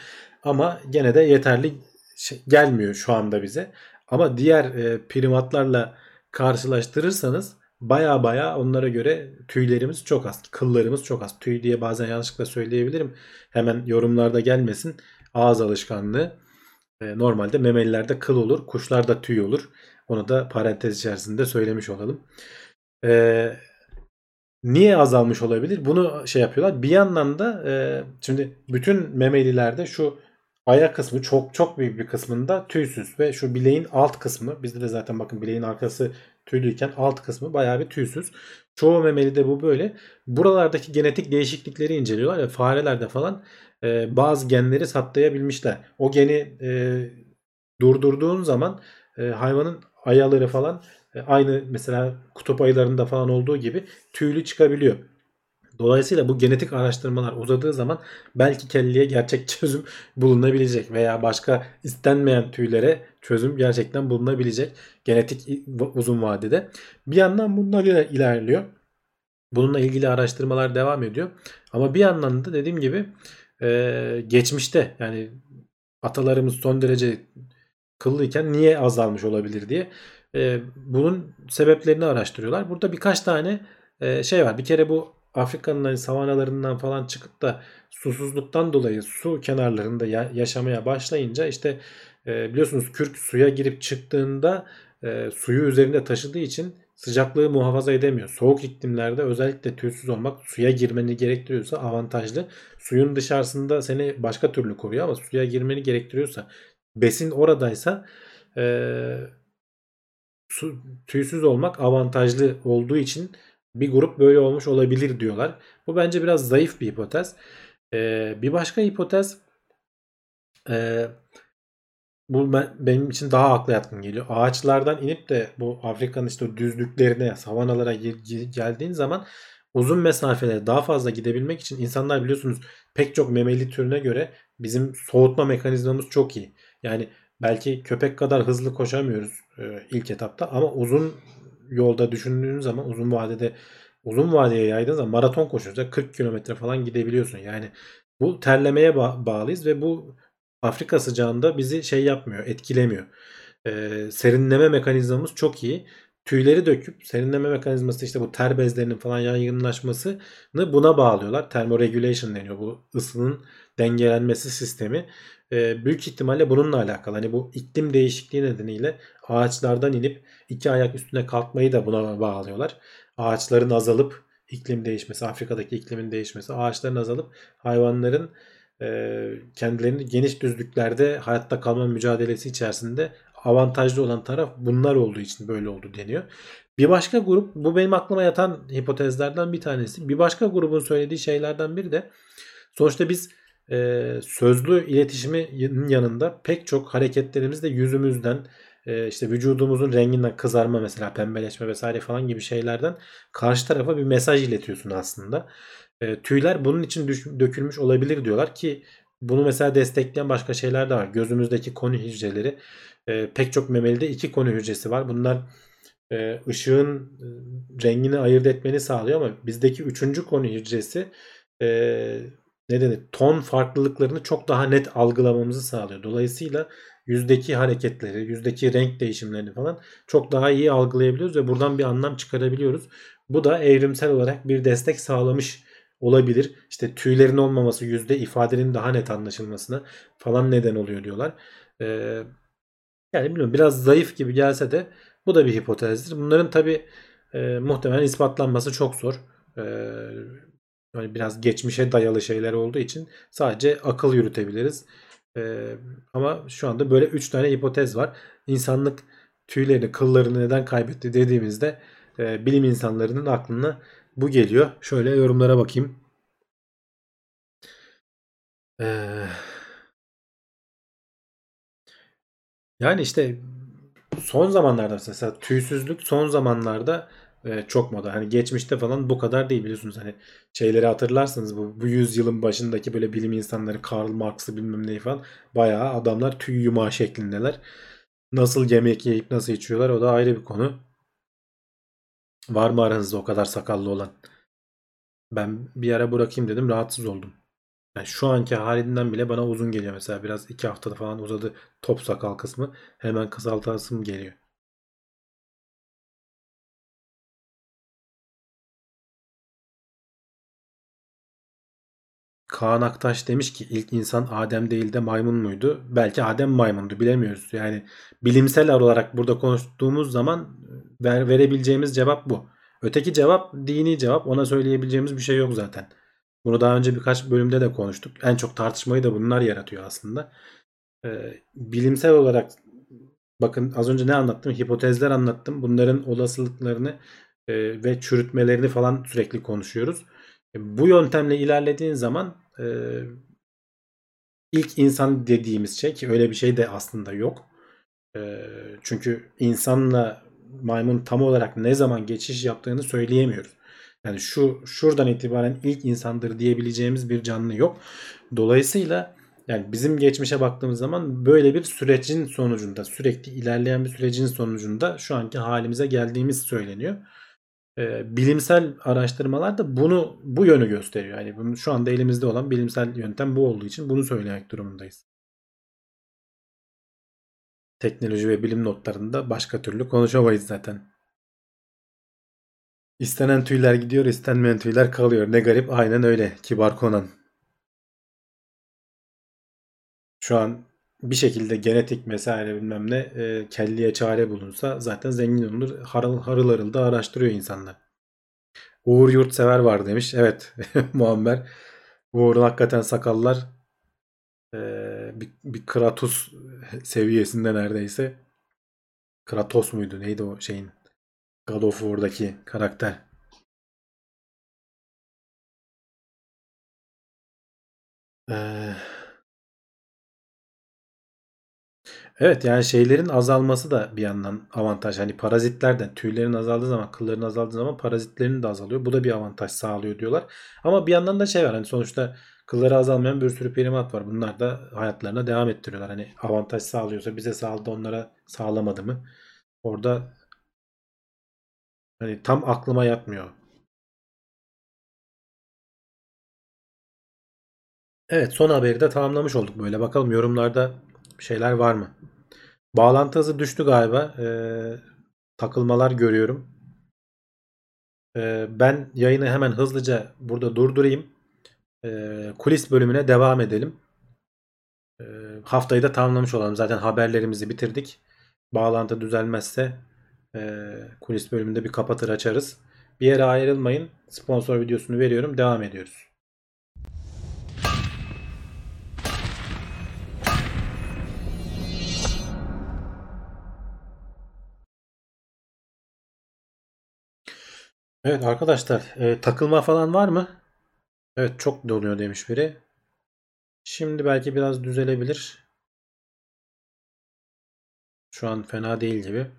Ama gene de yeterli şey gelmiyor şu anda bize. Ama diğer e, primatlarla karşılaştırırsanız baya baya onlara göre tüylerimiz çok az. Kıllarımız çok az. Tüy diye bazen yanlışlıkla söyleyebilirim. Hemen yorumlarda gelmesin. Ağız alışkanlığı. E, normalde memelilerde kıl olur. Kuşlarda tüy olur. Onu da parantez içerisinde söylemiş olalım. Ee, niye azalmış olabilir? Bunu şey yapıyorlar. Bir yandan da e, şimdi bütün memelilerde şu ayak kısmı çok çok büyük bir kısmında tüysüz ve şu bileğin alt kısmı bizde de zaten bakın bileğin arkası tüylüyken alt kısmı bayağı bir tüysüz. Çoğu memelide bu böyle. Buralardaki genetik değişiklikleri inceliyorlar ve farelerde falan e, bazı genleri saptayabilmişler. O geni e, durdurduğun zaman e, hayvanın ayaları falan e, aynı mesela kutup ayılarında falan olduğu gibi tüylü çıkabiliyor. Dolayısıyla bu genetik araştırmalar uzadığı zaman belki kelleye gerçek çözüm bulunabilecek veya başka istenmeyen tüylere çözüm gerçekten bulunabilecek genetik uzun vadede. Bir yandan bunlar ilerliyor. Bununla ilgili araştırmalar devam ediyor. Ama bir yandan da dediğim gibi geçmişte yani atalarımız son derece kıllıyken niye azalmış olabilir diye bunun sebeplerini araştırıyorlar. Burada birkaç tane şey var. Bir kere bu Afrika'nın hani savanalarından falan çıkıp da susuzluktan dolayı su kenarlarında ya- yaşamaya başlayınca işte e, biliyorsunuz kürk suya girip çıktığında e, suyu üzerinde taşıdığı için sıcaklığı muhafaza edemiyor. Soğuk iklimlerde özellikle tüysüz olmak suya girmeni gerektiriyorsa avantajlı. Suyun dışarısında seni başka türlü koruyor ama suya girmeni gerektiriyorsa besin oradaysa e, su, tüysüz olmak avantajlı olduğu için bir grup böyle olmuş olabilir diyorlar. Bu bence biraz zayıf bir hipotez. E, bir başka hipotez e, bu ben, benim için daha akla yatkın geliyor. Ağaçlardan inip de bu Afrika'nın işte düzlüklerine, savanalara gel- gel- geldiğin zaman uzun mesafelere daha fazla gidebilmek için insanlar biliyorsunuz pek çok memeli türüne göre bizim soğutma mekanizmamız çok iyi. Yani belki köpek kadar hızlı koşamıyoruz e, ilk etapta ama uzun yolda düşündüğün zaman uzun vadede uzun vadeye yaydığın zaman maraton koşuyorsa 40 kilometre falan gidebiliyorsun. Yani bu terlemeye ba- bağlıyız ve bu Afrika sıcağında bizi şey yapmıyor, etkilemiyor. Ee, serinleme mekanizmamız çok iyi. Tüyleri döküp serinleme mekanizması işte bu ter bezlerinin falan yaygınlaşmasını buna bağlıyorlar. Thermoregulation deniyor bu ısının dengelenmesi sistemi. Ee, büyük ihtimalle bununla alakalı. Hani bu iklim değişikliği nedeniyle ağaçlardan inip iki ayak üstüne kalkmayı da buna bağlıyorlar. Ağaçların azalıp iklim değişmesi, Afrika'daki iklimin değişmesi, ağaçların azalıp hayvanların e, kendilerini geniş düzlüklerde hayatta kalma mücadelesi içerisinde avantajlı olan taraf bunlar olduğu için böyle oldu deniyor. Bir başka grup bu benim aklıma yatan hipotezlerden bir tanesi. Bir başka grubun söylediği şeylerden biri de sonuçta biz e, sözlü iletişimin yanında pek çok hareketlerimizde yüzümüzden e, işte vücudumuzun renginden kızarma mesela pembeleşme vesaire falan gibi şeylerden karşı tarafa bir mesaj iletiyorsun aslında. E, tüyler bunun için düş- dökülmüş olabilir diyorlar ki bunu mesela destekleyen başka şeyler de var. Gözümüzdeki koni hücreleri e, pek çok memelide iki koni hücresi var. Bunlar e, ışığın e, rengini ayırt etmeni sağlıyor ama bizdeki üçüncü koni hücresi e, ne denir? Ton farklılıklarını çok daha net algılamamızı sağlıyor. Dolayısıyla yüzdeki hareketleri, yüzdeki renk değişimlerini falan çok daha iyi algılayabiliyoruz ve buradan bir anlam çıkarabiliyoruz. Bu da evrimsel olarak bir destek sağlamış olabilir. İşte tüylerin olmaması yüzde ifadenin daha net anlaşılmasına falan neden oluyor diyorlar. Ee, yani bilmiyorum biraz zayıf gibi gelse de bu da bir hipotezdir. Bunların tabi e, muhtemelen ispatlanması çok zor. Ee, yani biraz geçmişe dayalı şeyler olduğu için sadece akıl yürütebiliriz. Ee, ama şu anda böyle 3 tane hipotez var. İnsanlık tüylerini, kıllarını neden kaybetti dediğimizde e, bilim insanlarının aklına bu geliyor. Şöyle yorumlara bakayım. Ee, yani işte son zamanlarda mesela tüysüzlük son zamanlarda e, çok moda. Hani geçmişte falan bu kadar değil biliyorsunuz. Hani şeyleri hatırlarsınız bu, bu yüzyılın başındaki böyle bilim insanları Karl Marx'ı bilmem neyi falan bayağı adamlar tüy yumağı şeklindeler. Nasıl yemek yiyip nasıl içiyorlar o da ayrı bir konu. Var mı aranızda o kadar sakallı olan? Ben bir ara bırakayım dedim rahatsız oldum. Yani şu anki halinden bile bana uzun geliyor mesela biraz iki haftada falan uzadı top sakal kısmı hemen kısaltasım geliyor. Kaan Aktaş demiş ki ilk insan Adem değil de maymun muydu? Belki Adem maymundu bilemiyoruz. Yani bilimsel olarak burada konuştuğumuz zaman ver, verebileceğimiz cevap bu. Öteki cevap dini cevap. Ona söyleyebileceğimiz bir şey yok zaten. Bunu daha önce birkaç bölümde de konuştuk. En çok tartışmayı da bunlar yaratıyor aslında. Ee, bilimsel olarak bakın az önce ne anlattım? Hipotezler anlattım. Bunların olasılıklarını e, ve çürütmelerini falan sürekli konuşuyoruz. E, bu yöntemle ilerlediğin zaman e, ilk insan dediğimiz şey ki öyle bir şey de aslında yok. E, çünkü insanla maymun tam olarak ne zaman geçiş yaptığını söyleyemiyoruz. Yani şu şuradan itibaren ilk insandır diyebileceğimiz bir canlı yok. Dolayısıyla yani bizim geçmişe baktığımız zaman böyle bir sürecin sonucunda sürekli ilerleyen bir sürecin sonucunda şu anki halimize geldiğimiz söyleniyor. Ee, bilimsel araştırmalar da bunu bu yönü gösteriyor. Yani şu anda elimizde olan bilimsel yöntem bu olduğu için bunu söylemek durumundayız. teknoloji ve bilim notlarında başka türlü konuşamayız zaten. İstenen tüyler gidiyor, istenmeyen tüyler kalıyor. Ne garip, aynen öyle. Kibar Conan. Şu an bir şekilde genetik vesaire bilmem ne e, kelliye çare bulunsa zaten zengin olur. Harıl harıl harıl da araştırıyor insanlar. Uğur Yurtsever var demiş. Evet Muammer. Uğur'un hakikaten sakallar e, bir, bir Kratos seviyesinde neredeyse. Kratos muydu? Neydi o şeyin? God of War'daki karakter. Eee Evet yani şeylerin azalması da bir yandan avantaj. Hani parazitlerden tüylerin azaldığı zaman, kılların azaldığı zaman parazitlerin de azalıyor. Bu da bir avantaj sağlıyor diyorlar. Ama bir yandan da şey var hani sonuçta kılları azalmayan bir sürü primat var. Bunlar da hayatlarına devam ettiriyorlar. Hani avantaj sağlıyorsa bize sağladı onlara sağlamadı mı? Orada hani tam aklıma yatmıyor. Evet son haberi de tamamlamış olduk böyle. Bakalım yorumlarda şeyler var mı? Bağlantı hızı düştü galiba. Ee, takılmalar görüyorum. Ee, ben yayını hemen hızlıca burada durdurayım. Ee, kulis bölümüne devam edelim. Ee, haftayı da tamamlamış olalım. Zaten haberlerimizi bitirdik. Bağlantı düzelmezse e, kulis bölümünde bir kapatır açarız. Bir yere ayrılmayın. Sponsor videosunu veriyorum. Devam ediyoruz. Evet arkadaşlar e, takılma falan var mı? Evet çok donuyor demiş biri. Şimdi belki biraz düzelebilir. Şu an fena değil gibi.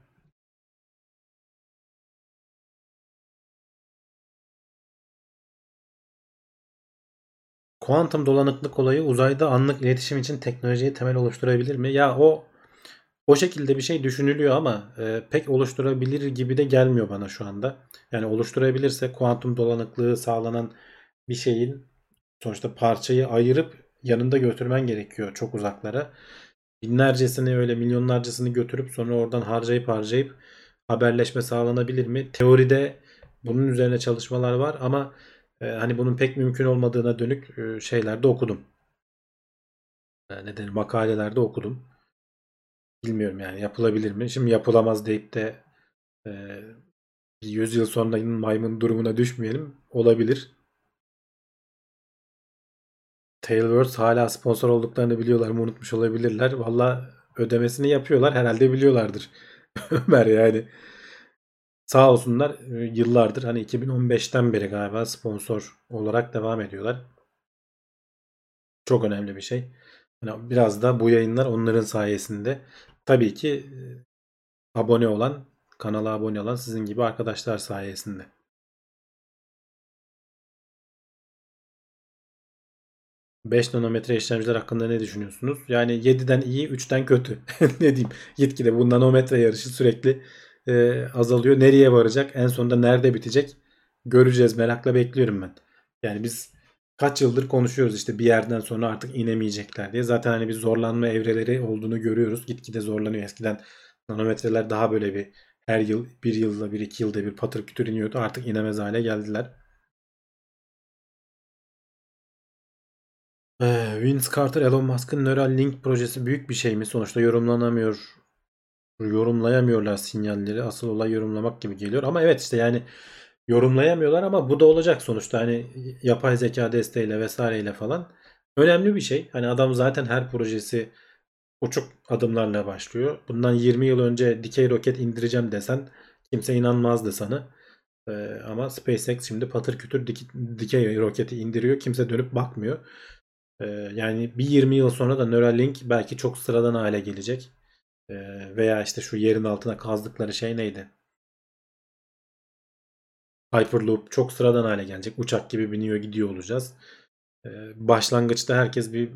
Kuantum dolanıklık olayı uzayda anlık iletişim için teknolojiyi temel oluşturabilir mi? Ya o o şekilde bir şey düşünülüyor ama e, pek oluşturabilir gibi de gelmiyor bana şu anda. Yani oluşturabilirse kuantum dolanıklığı sağlanan bir şeyin sonuçta parçayı ayırıp yanında götürmen gerekiyor çok uzaklara. Binlercesini öyle milyonlarcasını götürüp sonra oradan harcayıp harcayıp haberleşme sağlanabilir mi? Teoride bunun üzerine çalışmalar var ama e, hani bunun pek mümkün olmadığına dönük e, şeyler de okudum. E, ne makalelerde okudum. Bilmiyorum yani yapılabilir mi? Şimdi yapılamaz deyip de e, 100 yıl sonra maymun durumuna düşmeyelim. Olabilir. Tailwords hala sponsor olduklarını biliyorlar mı unutmuş olabilirler. Valla ödemesini yapıyorlar. Herhalde biliyorlardır. Ömer yani. Sağ olsunlar e, yıllardır hani 2015'ten beri galiba sponsor olarak devam ediyorlar. Çok önemli bir şey. Yani biraz da bu yayınlar onların sayesinde. Tabii ki abone olan, kanala abone olan sizin gibi arkadaşlar sayesinde. ...5 nanometre işlemciler hakkında ne düşünüyorsunuz? Yani 7'den iyi, 3'ten kötü. ne diyeyim? Gitgide bu nanometre yarışı sürekli e, azalıyor. Nereye varacak? En sonunda nerede bitecek? Göreceğiz. Merakla bekliyorum ben. Yani biz kaç yıldır konuşuyoruz işte bir yerden sonra artık inemeyecekler diye. Zaten hani bir zorlanma evreleri olduğunu görüyoruz. Gitgide zorlanıyor. Eskiden nanometreler daha böyle bir her yıl bir yılda bir iki yılda bir patır kütür iniyordu. Artık inemez hale geldiler. Ee, Vince Carter, Elon Musk'ın Neuralink projesi büyük bir şey mi? Sonuçta yorumlanamıyor. Yorumlayamıyorlar sinyalleri. Asıl olay yorumlamak gibi geliyor. Ama evet işte yani yorumlayamıyorlar ama bu da olacak sonuçta hani yapay zeka desteğiyle vesaireyle falan önemli bir şey. Hani adam zaten her projesi uçuk adımlarla başlıyor. Bundan 20 yıl önce dikey roket indireceğim desen kimse inanmazdı sana. Ee, ama SpaceX şimdi patır kütür dik dikey roketi indiriyor. Kimse dönüp bakmıyor. Ee, yani bir 20 yıl sonra da Neuralink belki çok sıradan hale gelecek. Ee, veya işte şu yerin altına kazdıkları şey neydi? Hyperloop çok sıradan hale gelecek. Uçak gibi biniyor gidiyor olacağız. Ee, başlangıçta herkes bir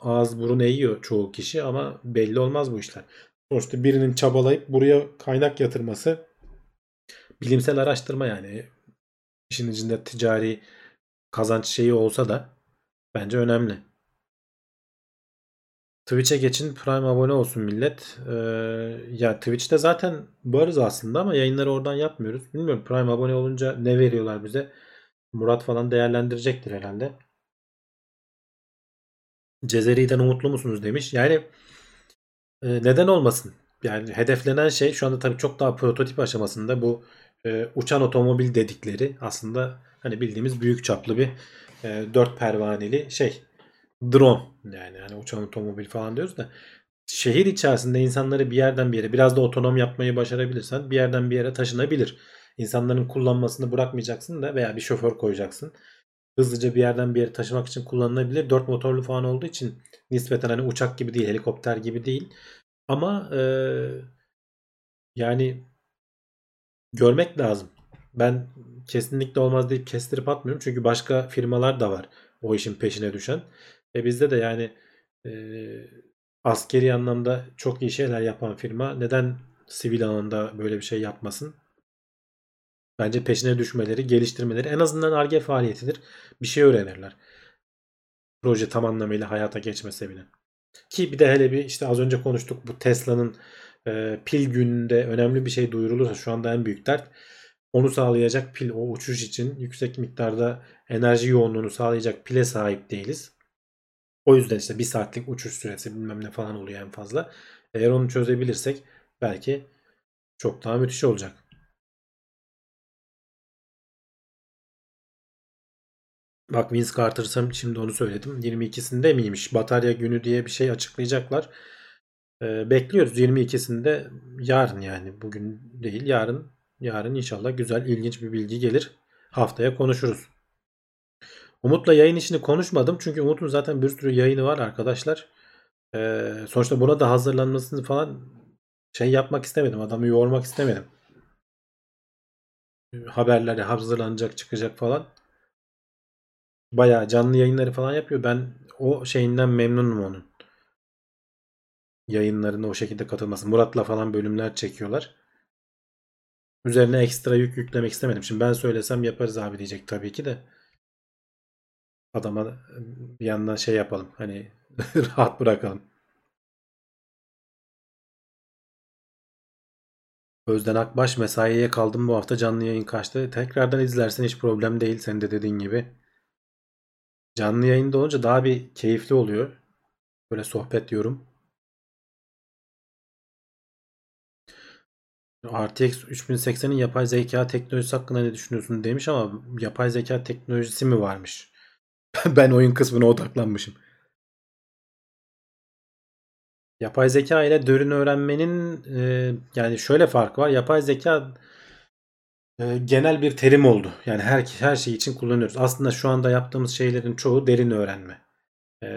ağız burun eğiyor çoğu kişi ama belli olmaz bu işler. Sonuçta birinin çabalayıp buraya kaynak yatırması bilimsel araştırma yani. İşin içinde ticari kazanç şeyi olsa da bence önemli. Twitch'e geçin Prime abone olsun millet. Ee, ya Twitch'te zaten varız aslında ama yayınları oradan yapmıyoruz. Bilmiyorum Prime abone olunca ne veriyorlar bize. Murat falan değerlendirecektir herhalde. Cezeri'den umutlu musunuz demiş. Yani e, neden olmasın? Yani hedeflenen şey şu anda tabii çok daha prototip aşamasında bu e, uçan otomobil dedikleri aslında hani bildiğimiz büyük çaplı bir e, dört pervaneli şey drone yani hani uçan otomobil falan diyoruz da şehir içerisinde insanları bir yerden bir yere biraz da otonom yapmayı başarabilirsen bir yerden bir yere taşınabilir. İnsanların kullanmasını bırakmayacaksın da veya bir şoför koyacaksın. Hızlıca bir yerden bir yere taşımak için kullanılabilir. Dört motorlu falan olduğu için nispeten hani uçak gibi değil, helikopter gibi değil. Ama e, yani görmek lazım. Ben kesinlikle olmaz deyip kestirip atmıyorum. Çünkü başka firmalar da var o işin peşine düşen. E bizde de yani e, askeri anlamda çok iyi şeyler yapan firma neden sivil alanda böyle bir şey yapmasın? Bence peşine düşmeleri, geliştirmeleri en azından ARGE faaliyetidir. Bir şey öğrenirler. Proje tam anlamıyla hayata geçmese bile. Ki bir de hele bir işte az önce konuştuk bu Tesla'nın e, pil gününde önemli bir şey duyurulursa şu anda en büyük dert onu sağlayacak pil o uçuş için yüksek miktarda enerji yoğunluğunu sağlayacak pile sahip değiliz. O yüzden işte bir saatlik uçuş süresi bilmem ne falan oluyor en fazla. Eğer onu çözebilirsek belki çok daha müthiş olacak. Bak Vince Carter'sa şimdi onu söyledim. 22'sinde miymiş? Batarya günü diye bir şey açıklayacaklar. Ee, bekliyoruz 22'sinde yarın yani bugün değil yarın yarın inşallah güzel ilginç bir bilgi gelir. Haftaya konuşuruz. Umut'la yayın işini konuşmadım. Çünkü Umut'un zaten bir sürü yayını var arkadaşlar. Ee, sonuçta buna da hazırlanmasını falan şey yapmak istemedim. Adamı yormak istemedim. Haberleri hazırlanacak çıkacak falan. Bayağı canlı yayınları falan yapıyor. Ben o şeyinden memnunum onun. Yayınlarına o şekilde katılması. Murat'la falan bölümler çekiyorlar. Üzerine ekstra yük yüklemek istemedim. Şimdi ben söylesem yaparız abi diyecek tabii ki de. Adama bir yandan şey yapalım. Hani rahat bırakalım. Özden Akbaş mesaiye kaldım bu hafta canlı yayın kaçtı. Tekrardan izlersen hiç problem değil sen de dediğin gibi. Canlı yayında olunca daha bir keyifli oluyor. Böyle sohbet diyorum. RTX 3080'in yapay zeka teknolojisi hakkında ne düşünüyorsun demiş ama yapay zeka teknolojisi mi varmış? ben oyun kısmına odaklanmışım. Yapay zeka ile derin öğrenmenin e, yani şöyle fark var. Yapay zeka e, genel bir terim oldu. Yani her her şey için kullanıyoruz. Aslında şu anda yaptığımız şeylerin çoğu derin öğrenme e,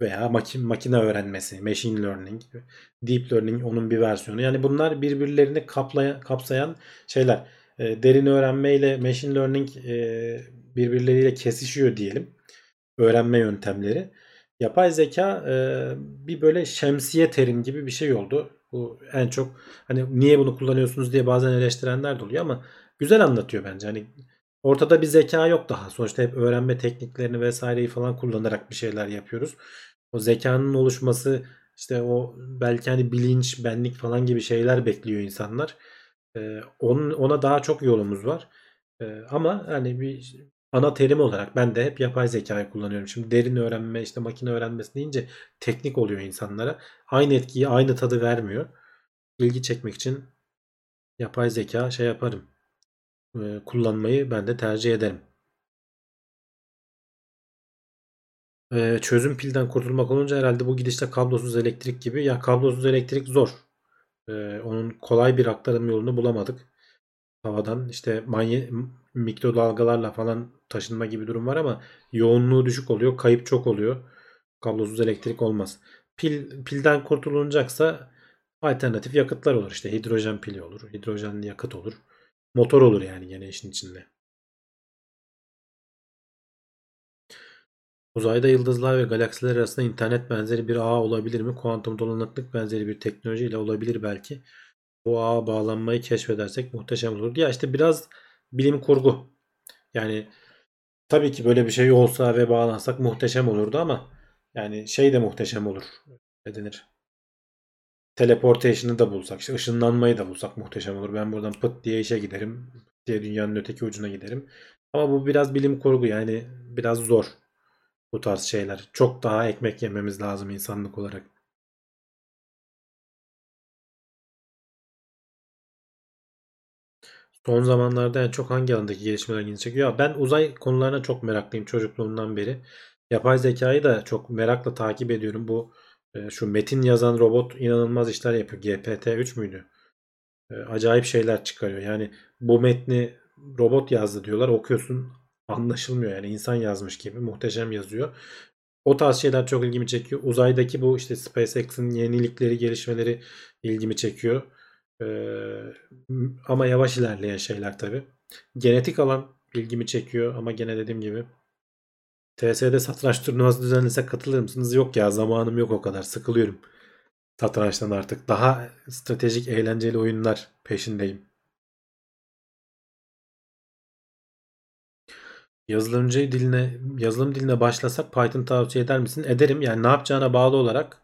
veya makine, makine öğrenmesi, machine learning, deep learning onun bir versiyonu. Yani bunlar birbirlerini kaplayan, kapsayan şeyler. E, derin öğrenme ile machine learning e, birbirleriyle kesişiyor diyelim. Öğrenme yöntemleri. Yapay zeka e, bir böyle şemsiye terim gibi bir şey oldu. Bu en çok hani niye bunu kullanıyorsunuz diye bazen eleştirenler de oluyor ama güzel anlatıyor bence. Hani ortada bir zeka yok daha. Sonuçta hep öğrenme tekniklerini vesaireyi falan kullanarak bir şeyler yapıyoruz. O zekanın oluşması işte o belki hani bilinç, benlik falan gibi şeyler bekliyor insanlar. Ee, onun, ona daha çok yolumuz var. Ee, ama hani bir ana terim olarak ben de hep yapay zekayı kullanıyorum. Şimdi derin öğrenme işte makine öğrenmesi deyince teknik oluyor insanlara. Aynı etkiyi aynı tadı vermiyor. İlgi çekmek için yapay zeka şey yaparım. Kullanmayı ben de tercih ederim. Çözüm pilden kurtulmak olunca herhalde bu gidişte kablosuz elektrik gibi. Ya kablosuz elektrik zor. Onun kolay bir aktarım yolunu bulamadık. Havadan işte manye mikrodalgalarla falan taşınma gibi durum var ama yoğunluğu düşük oluyor. Kayıp çok oluyor. Kablosuz elektrik olmaz. Pil pilden kurtulunacaksa alternatif yakıtlar olur. İşte hidrojen pili olur. Hidrojenli yakıt olur. Motor olur yani gene işin içinde. Uzayda yıldızlar ve galaksiler arasında internet benzeri bir ağ olabilir mi? Kuantum dolanıklık benzeri bir teknoloji ile olabilir belki. Bu ağa bağlanmayı keşfedersek muhteşem olur. Ya işte biraz bilim kurgu. Yani tabii ki böyle bir şey olsa ve bağlansak muhteşem olurdu ama yani şey de muhteşem olur. ne denir? Teleportation'ı da bulsak, işte ışınlanmayı da bulsak muhteşem olur. Ben buradan pıt diye işe giderim. Diye dünyanın öteki ucuna giderim. Ama bu biraz bilim kurgu yani biraz zor bu tarz şeyler. Çok daha ekmek yememiz lazım insanlık olarak. Son zamanlarda en çok hangi alandaki gelişmeler ilgini çekiyor? Ya ben uzay konularına çok meraklıyım çocukluğumdan beri. Yapay zekayı da çok merakla takip ediyorum. Bu e, şu metin yazan robot inanılmaz işler yapıyor. GPT-3 müydü? E, acayip şeyler çıkarıyor. Yani bu metni robot yazdı diyorlar. Okuyorsun anlaşılmıyor. Yani insan yazmış gibi muhteşem yazıyor. O tarz şeyler çok ilgimi çekiyor. Uzaydaki bu işte SpaceX'in yenilikleri, gelişmeleri ilgimi çekiyor. Ee, ama yavaş ilerleyen şeyler tabi. Genetik alan ilgimi çekiyor ama gene dediğim gibi TS'de satranç turnuvası düzenlese katılır mısınız? Yok ya zamanım yok o kadar. Sıkılıyorum. Satrançtan artık. Daha stratejik eğlenceli oyunlar peşindeyim. Yazılımcı diline yazılım diline başlasak Python tavsiye eder misin? Ederim. Yani ne yapacağına bağlı olarak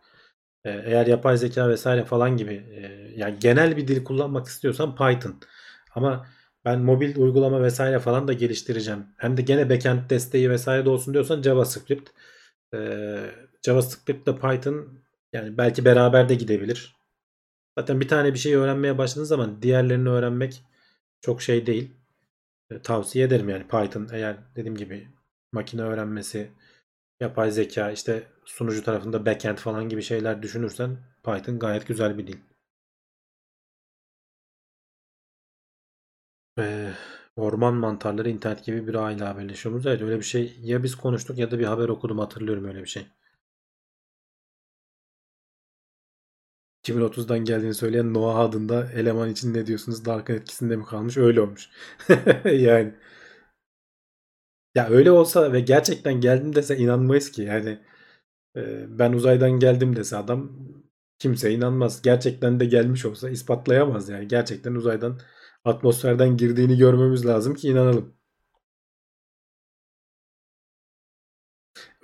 eğer yapay zeka vesaire falan gibi e, yani genel bir dil kullanmak istiyorsan Python. Ama ben mobil uygulama vesaire falan da geliştireceğim. Hem de gene backend desteği vesaire de olsun diyorsan JavaScript. Ee, JavaScript ile Python yani belki beraber de gidebilir. Zaten bir tane bir şey öğrenmeye başladığınız zaman diğerlerini öğrenmek çok şey değil. Ee, tavsiye ederim yani Python eğer dediğim gibi makine öğrenmesi, yapay zeka, işte sunucu tarafında backend falan gibi şeyler düşünürsen Python gayet güzel bir dil. Ee, orman mantarları internet gibi bir aile haberleşiyoruz. Evet öyle bir şey ya biz konuştuk ya da bir haber okudum hatırlıyorum öyle bir şey. 2030'dan geldiğini söyleyen Noah adında eleman için ne diyorsunuz? Dark'ın etkisinde mi kalmış? Öyle olmuş. yani ya öyle olsa ve gerçekten geldim dese inanmayız ki. Yani e, ben uzaydan geldim dese adam kimse inanmaz. Gerçekten de gelmiş olsa ispatlayamaz yani. Gerçekten uzaydan atmosferden girdiğini görmemiz lazım ki inanalım.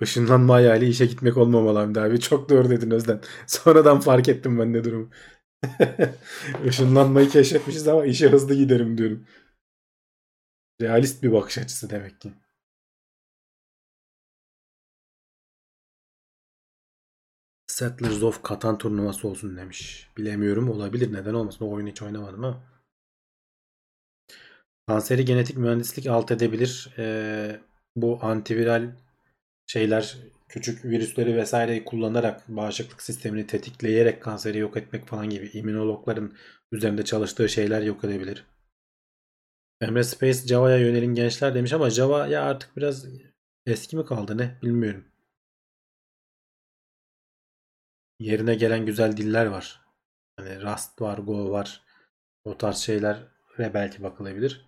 Işınlanma hayali işe gitmek olmamalı Hamdi abi. Çok doğru dedin Özden. Sonradan fark ettim ben ne durum. Işınlanmayı keşfetmişiz ama işe hızlı giderim diyorum. Realist bir bakış açısı demek ki. Settlers of Catan turnuvası olsun demiş. Bilemiyorum olabilir neden olmasın o oyunu hiç oynamadım ama. Kanseri genetik mühendislik alt edebilir. Ee, bu antiviral şeyler küçük virüsleri vesaireyi kullanarak bağışıklık sistemini tetikleyerek kanseri yok etmek falan gibi immünologların üzerinde çalıştığı şeyler yok edebilir. Emre Space Java'ya yönelin gençler demiş ama Java ya artık biraz eski mi kaldı ne bilmiyorum. Yerine gelen güzel diller var. Hani Rust var, Go var. O tarz şeylere belki bakılabilir.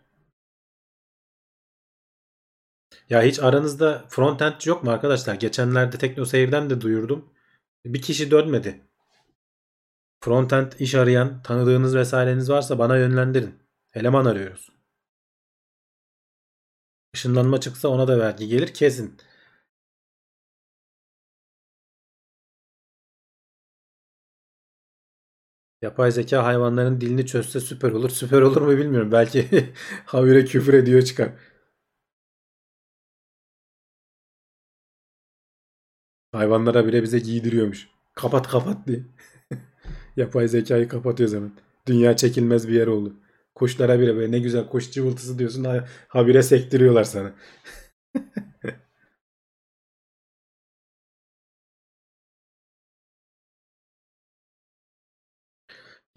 Ya hiç aranızda frontend yok mu arkadaşlar? Geçenlerde TeknoSeyir'den de duyurdum. Bir kişi dönmedi. Frontend iş arayan tanıdığınız vesaireniz varsa bana yönlendirin. Eleman arıyoruz. Işınlanma çıksa ona da vergi gelir kesin. Yapay zeka hayvanların dilini çözse süper olur. Süper olur mu bilmiyorum. Belki habire küfür ediyor çıkar. Hayvanlara bile bize giydiriyormuş. Kapat kapat diye. Yapay zekayı kapatıyor zaman. Dünya çekilmez bir yer oldu. Kuşlara bile böyle ne güzel kuş cıvıltısı diyorsun ha, habire sektiriyorlar sana.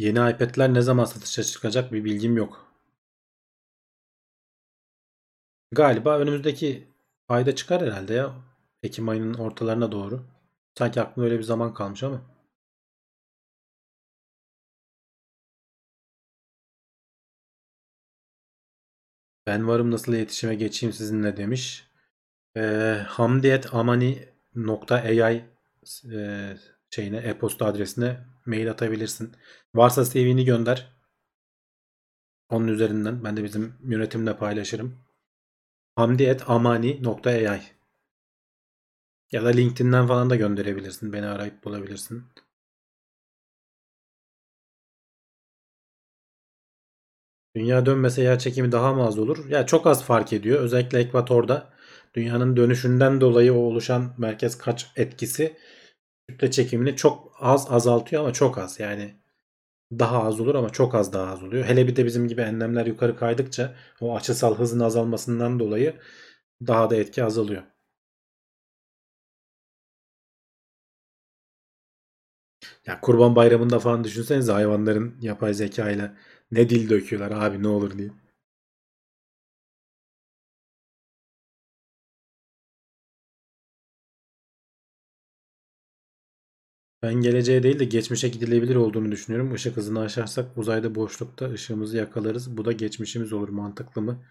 Yeni iPad'ler ne zaman satışa çıkacak bir bilgim yok. Galiba önümüzdeki ayda çıkar herhalde ya. Ekim ayının ortalarına doğru. Sanki aklımda öyle bir zaman kalmış ama. Ben varım nasıl iletişime geçeyim sizinle demiş. E, hamdiyet.amani.ai e, şeyine e-posta adresine mail atabilirsin. Varsa CV'ni gönder. Onun üzerinden ben de bizim yönetimle paylaşırım. hamdi.amani.ai Ya da LinkedIn'den falan da gönderebilirsin. Beni arayıp bulabilirsin. Dünya dönmese yer çekimi daha mı az olur? Ya çok az fark ediyor. Özellikle ekvatorda dünyanın dönüşünden dolayı o oluşan merkez kaç etkisi kütle çekimini çok az azaltıyor ama çok az. Yani daha az olur ama çok az daha az oluyor. Hele bir de bizim gibi enlemler yukarı kaydıkça o açısal hızın azalmasından dolayı daha da etki azalıyor. Ya Kurban Bayramı'nda falan düşünsenize hayvanların yapay zeka ile ne dil döküyorlar abi ne olur diye. Ben geleceğe değil de geçmişe gidilebilir olduğunu düşünüyorum. Işık hızını aşarsak uzayda boşlukta ışığımızı yakalarız. Bu da geçmişimiz olur. Mantıklı mı?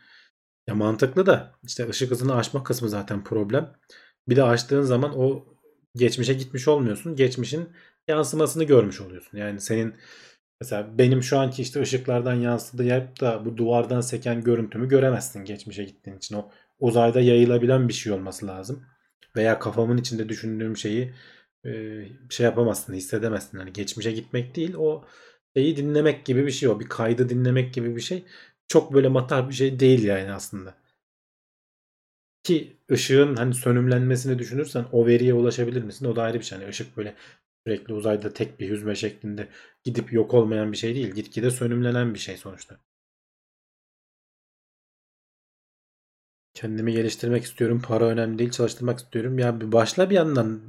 Ya mantıklı da işte ışık hızını aşma kısmı zaten problem. Bir de açtığın zaman o geçmişe gitmiş olmuyorsun. Geçmişin yansımasını görmüş oluyorsun. Yani senin mesela benim şu anki işte ışıklardan yansıdığı yer da bu duvardan seken görüntümü göremezsin geçmişe gittiğin için. O uzayda yayılabilen bir şey olması lazım. Veya kafamın içinde düşündüğüm şeyi şey yapamazsın, hissedemezsin. Hani geçmişe gitmek değil, o şeyi dinlemek gibi bir şey o. Bir kaydı dinlemek gibi bir şey. Çok böyle matar bir şey değil yani aslında. Ki ışığın hani sönümlenmesini düşünürsen o veriye ulaşabilir misin? O da ayrı bir şey. Hani ışık böyle sürekli uzayda tek bir hüzme şeklinde gidip yok olmayan bir şey değil. Gitgide sönümlenen bir şey sonuçta. Kendimi geliştirmek istiyorum. Para önemli değil. Çalıştırmak istiyorum. Ya bir başla bir yandan.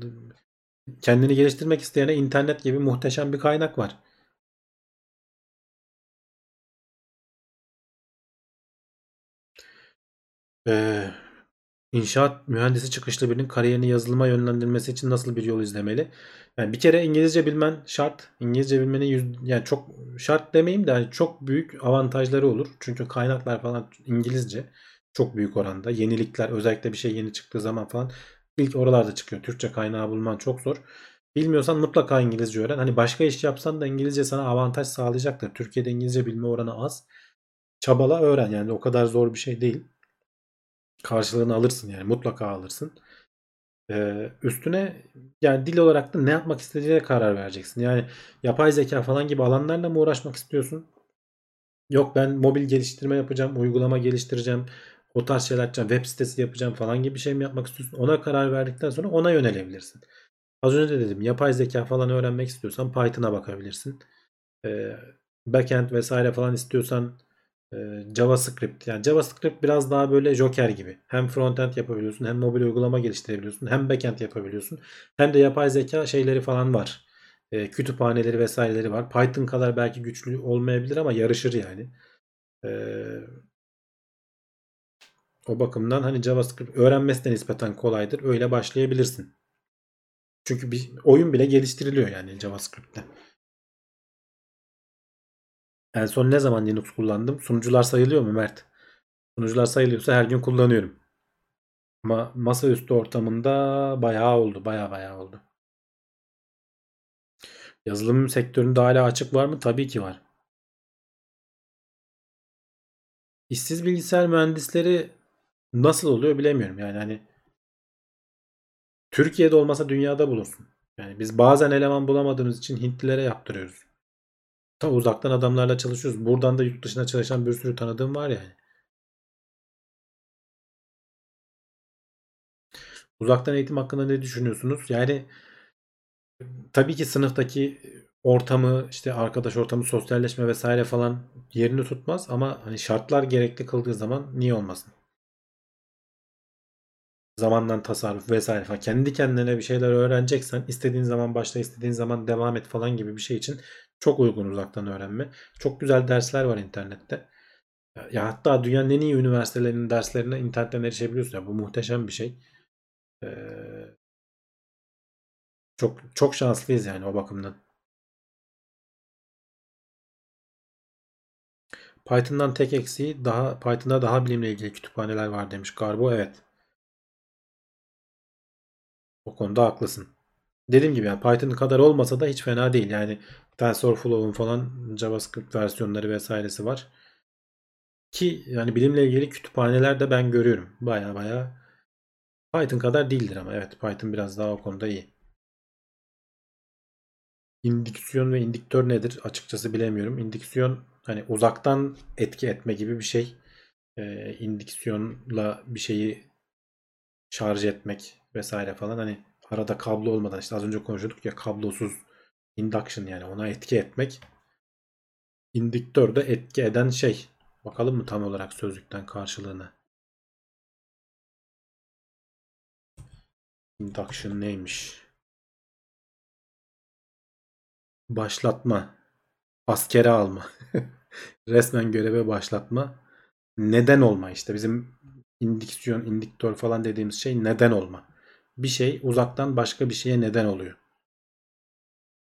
Kendini geliştirmek isteyene internet gibi muhteşem bir kaynak var. Ee, inşaat mühendisi çıkışlı birinin kariyerini yazılıma yönlendirmesi için nasıl bir yol izlemeli? Yani bir kere İngilizce bilmen şart. İngilizce bilmenin yüz, yani çok şart demeyeyim de hani çok büyük avantajları olur. Çünkü kaynaklar falan İngilizce çok büyük oranda. Yenilikler özellikle bir şey yeni çıktığı zaman falan ilk oralarda çıkıyor. Türkçe kaynağı bulman çok zor. Bilmiyorsan mutlaka İngilizce öğren. Hani başka iş yapsan da İngilizce sana avantaj sağlayacaktır. Türkiye'de İngilizce bilme oranı az. Çabala öğren yani o kadar zor bir şey değil. Karşılığını alırsın yani mutlaka alırsın. Ee, üstüne yani dil olarak da ne yapmak istediğine karar vereceksin. Yani yapay zeka falan gibi alanlarla mı uğraşmak istiyorsun? Yok ben mobil geliştirme yapacağım, uygulama geliştireceğim, o tarz şeyler yapacağım, web sitesi yapacağım falan gibi bir şey mi yapmak istiyorsun? Ona karar verdikten sonra ona yönelebilirsin. Az önce de dedim yapay zeka falan öğrenmek istiyorsan Python'a bakabilirsin. Backend vesaire falan istiyorsan JavaScript. Yani JavaScript biraz daha böyle Joker gibi. Hem frontend yapabiliyorsun hem mobil uygulama geliştirebiliyorsun hem backend yapabiliyorsun. Hem de yapay zeka şeyleri falan var. Kütüphaneleri vesaireleri var. Python kadar belki güçlü olmayabilir ama yarışır yani. E, o bakımdan hani JavaScript öğrenmesi de nispeten kolaydır. Öyle başlayabilirsin. Çünkü bir oyun bile geliştiriliyor yani JavaScript'te. En son ne zaman Linux kullandım? Sunucular sayılıyor mu Mert? Sunucular sayılıyorsa her gün kullanıyorum. Ama masaüstü ortamında bayağı oldu. Bayağı bayağı oldu. Yazılım sektöründe hala açık var mı? Tabii ki var. İşsiz bilgisayar mühendisleri nasıl oluyor bilemiyorum. Yani hani Türkiye'de olmasa dünyada bulursun. Yani biz bazen eleman bulamadığımız için Hintlilere yaptırıyoruz. Ta uzaktan adamlarla çalışıyoruz. Buradan da yurt dışına çalışan bir sürü tanıdığım var yani. Uzaktan eğitim hakkında ne düşünüyorsunuz? Yani tabii ki sınıftaki ortamı, işte arkadaş ortamı, sosyalleşme vesaire falan yerini tutmaz ama hani şartlar gerekli kıldığı zaman niye olmasın? Zamandan tasarruf vesaire falan. Kendi kendine bir şeyler öğreneceksen istediğin zaman başla, istediğin zaman devam et falan gibi bir şey için çok uygun uzaktan öğrenme. Çok güzel dersler var internette. Ya hatta dünyanın en iyi üniversitelerinin derslerine internetten erişebiliyorsun. Ya bu muhteşem bir şey. Ee, çok çok şanslıyız yani o bakımdan. Python'dan tek eksiği daha Python'da daha bilimle ilgili kütüphaneler var demiş Garbo. Evet. O konuda haklısın. Dediğim gibi yani Python kadar olmasa da hiç fena değil. Yani TensorFlow'un falan JavaScript versiyonları vesairesi var. Ki yani bilimle ilgili kütüphaneler de ben görüyorum. Baya baya Python kadar değildir ama evet Python biraz daha o konuda iyi. İndüksiyon ve indiktör nedir? Açıkçası bilemiyorum. İndüksiyon hani uzaktan etki etme gibi bir şey. Ee, indüksiyonla bir şeyi şarj etmek vesaire falan hani arada kablo olmadan işte az önce konuşuyorduk ya kablosuz induction yani ona etki etmek. İndüktör de etki eden şey. Bakalım mı tam olarak sözlükten karşılığını. Induction neymiş? Başlatma. Askere alma. Resmen göreve başlatma. Neden olma işte. Bizim indiksiyon, indiktör falan dediğimiz şey neden olma. Bir şey uzaktan başka bir şeye neden oluyor.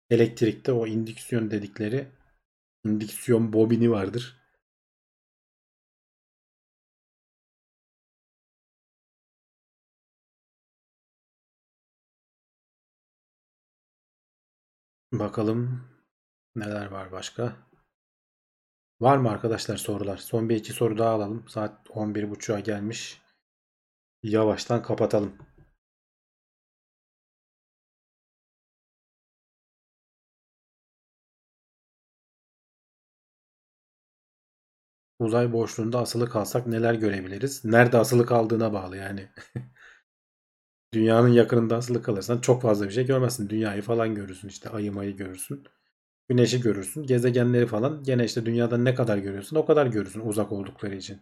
Elektrikte o indüksiyon dedikleri indüksiyon bobini vardır. Bakalım neler var başka. Var mı arkadaşlar sorular? Son bir iki soru daha alalım. Saat 11.30'a gelmiş. Yavaştan kapatalım. Uzay boşluğunda asılı kalsak neler görebiliriz? Nerede asılı kaldığına bağlı yani. Dünyanın yakınında asılı kalırsan çok fazla bir şey görmezsin. Dünyayı falan görürsün işte ayı mayı görürsün. Güneşi görürsün. Gezegenleri falan gene işte dünyadan ne kadar görüyorsun o kadar görürsün uzak oldukları için.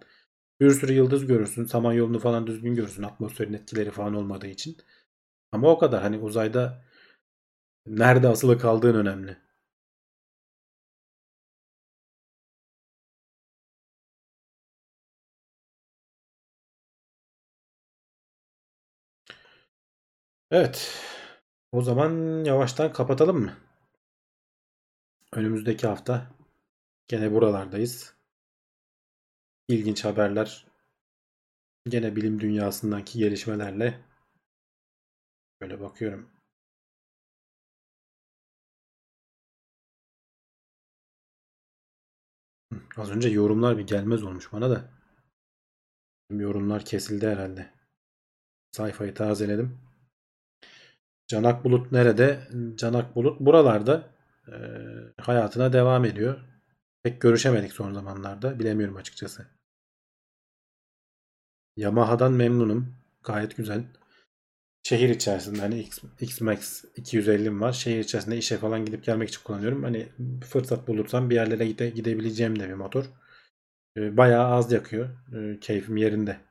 Bir sürü yıldız görürsün. Samanyolunu falan düzgün görürsün. Atmosferin etkileri falan olmadığı için. Ama o kadar hani uzayda nerede asılı kaldığın önemli. Evet. O zaman yavaştan kapatalım mı? Önümüzdeki hafta gene buralardayız. İlginç haberler gene bilim dünyasındaki gelişmelerle böyle bakıyorum. Az önce yorumlar bir gelmez olmuş bana da. Yorumlar kesildi herhalde. Sayfayı tazeledim. Canak Bulut nerede? Canak Bulut buralarda e, hayatına devam ediyor. Pek görüşemedik son zamanlarda. Bilemiyorum açıkçası. Yamaha'dan memnunum. Gayet güzel. Şehir içerisinde hani X, X-Max 250'm var. Şehir içerisinde işe falan gidip gelmek için kullanıyorum. Hani fırsat bulursam bir yerlere gide, gidebileceğim de bir motor. E, bayağı az yakıyor. E, keyfim yerinde.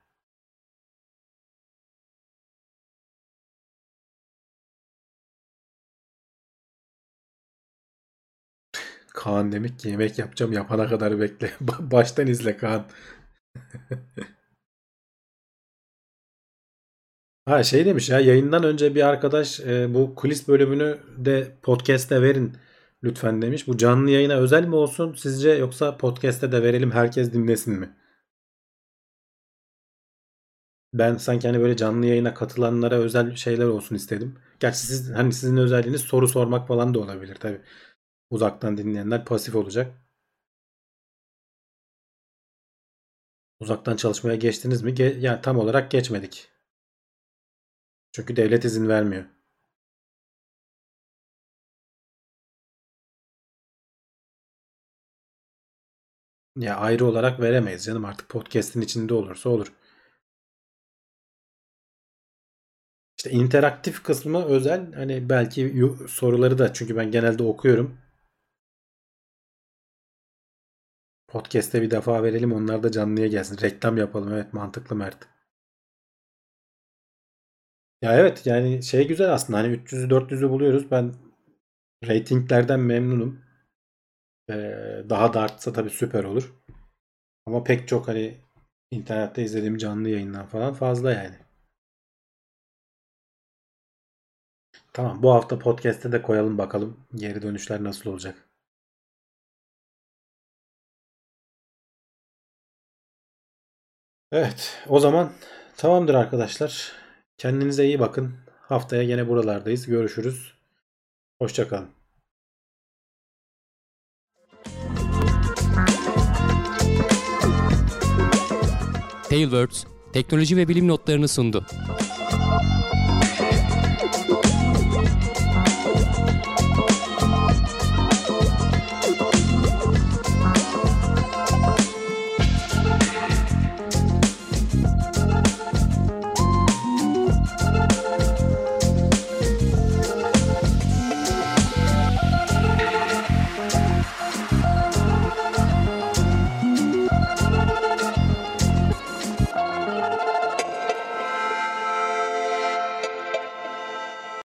Kaan demek ki yemek yapacağım yapana kadar bekle. Baştan izle Kaan. ha şey demiş ya yayından önce bir arkadaş e, bu kulis bölümünü de podcast'te verin lütfen demiş. Bu canlı yayına özel mi olsun sizce yoksa podcast'te de verelim herkes dinlesin mi? Ben sanki hani böyle canlı yayına katılanlara özel şeyler olsun istedim. Gerçi siz hani sizin özelliğiniz soru sormak falan da olabilir tabi. Uzaktan dinleyenler pasif olacak. Uzaktan çalışmaya geçtiniz mi? Ge yani tam olarak geçmedik. Çünkü devlet izin vermiyor. Ya ayrı olarak veremeyiz canım artık podcast'in içinde olursa olur. İşte interaktif kısmı özel. Hani belki soruları da çünkü ben genelde okuyorum. Podcast'te bir defa verelim onlar da canlıya gelsin. Reklam yapalım. Evet mantıklı Mert. Ya evet yani şey güzel aslında hani 300'ü 400'ü buluyoruz. Ben ratinglerden memnunum. Ee, daha da artsa tabii süper olur. Ama pek çok hani internette izlediğim canlı yayından falan fazla yani. Tamam bu hafta podcast'te de koyalım bakalım geri dönüşler nasıl olacak. Evet o zaman tamamdır arkadaşlar. Kendinize iyi bakın. Haftaya gene buralardayız. Görüşürüz. Hoşçakalın. Tailwords teknoloji ve bilim notlarını sundu.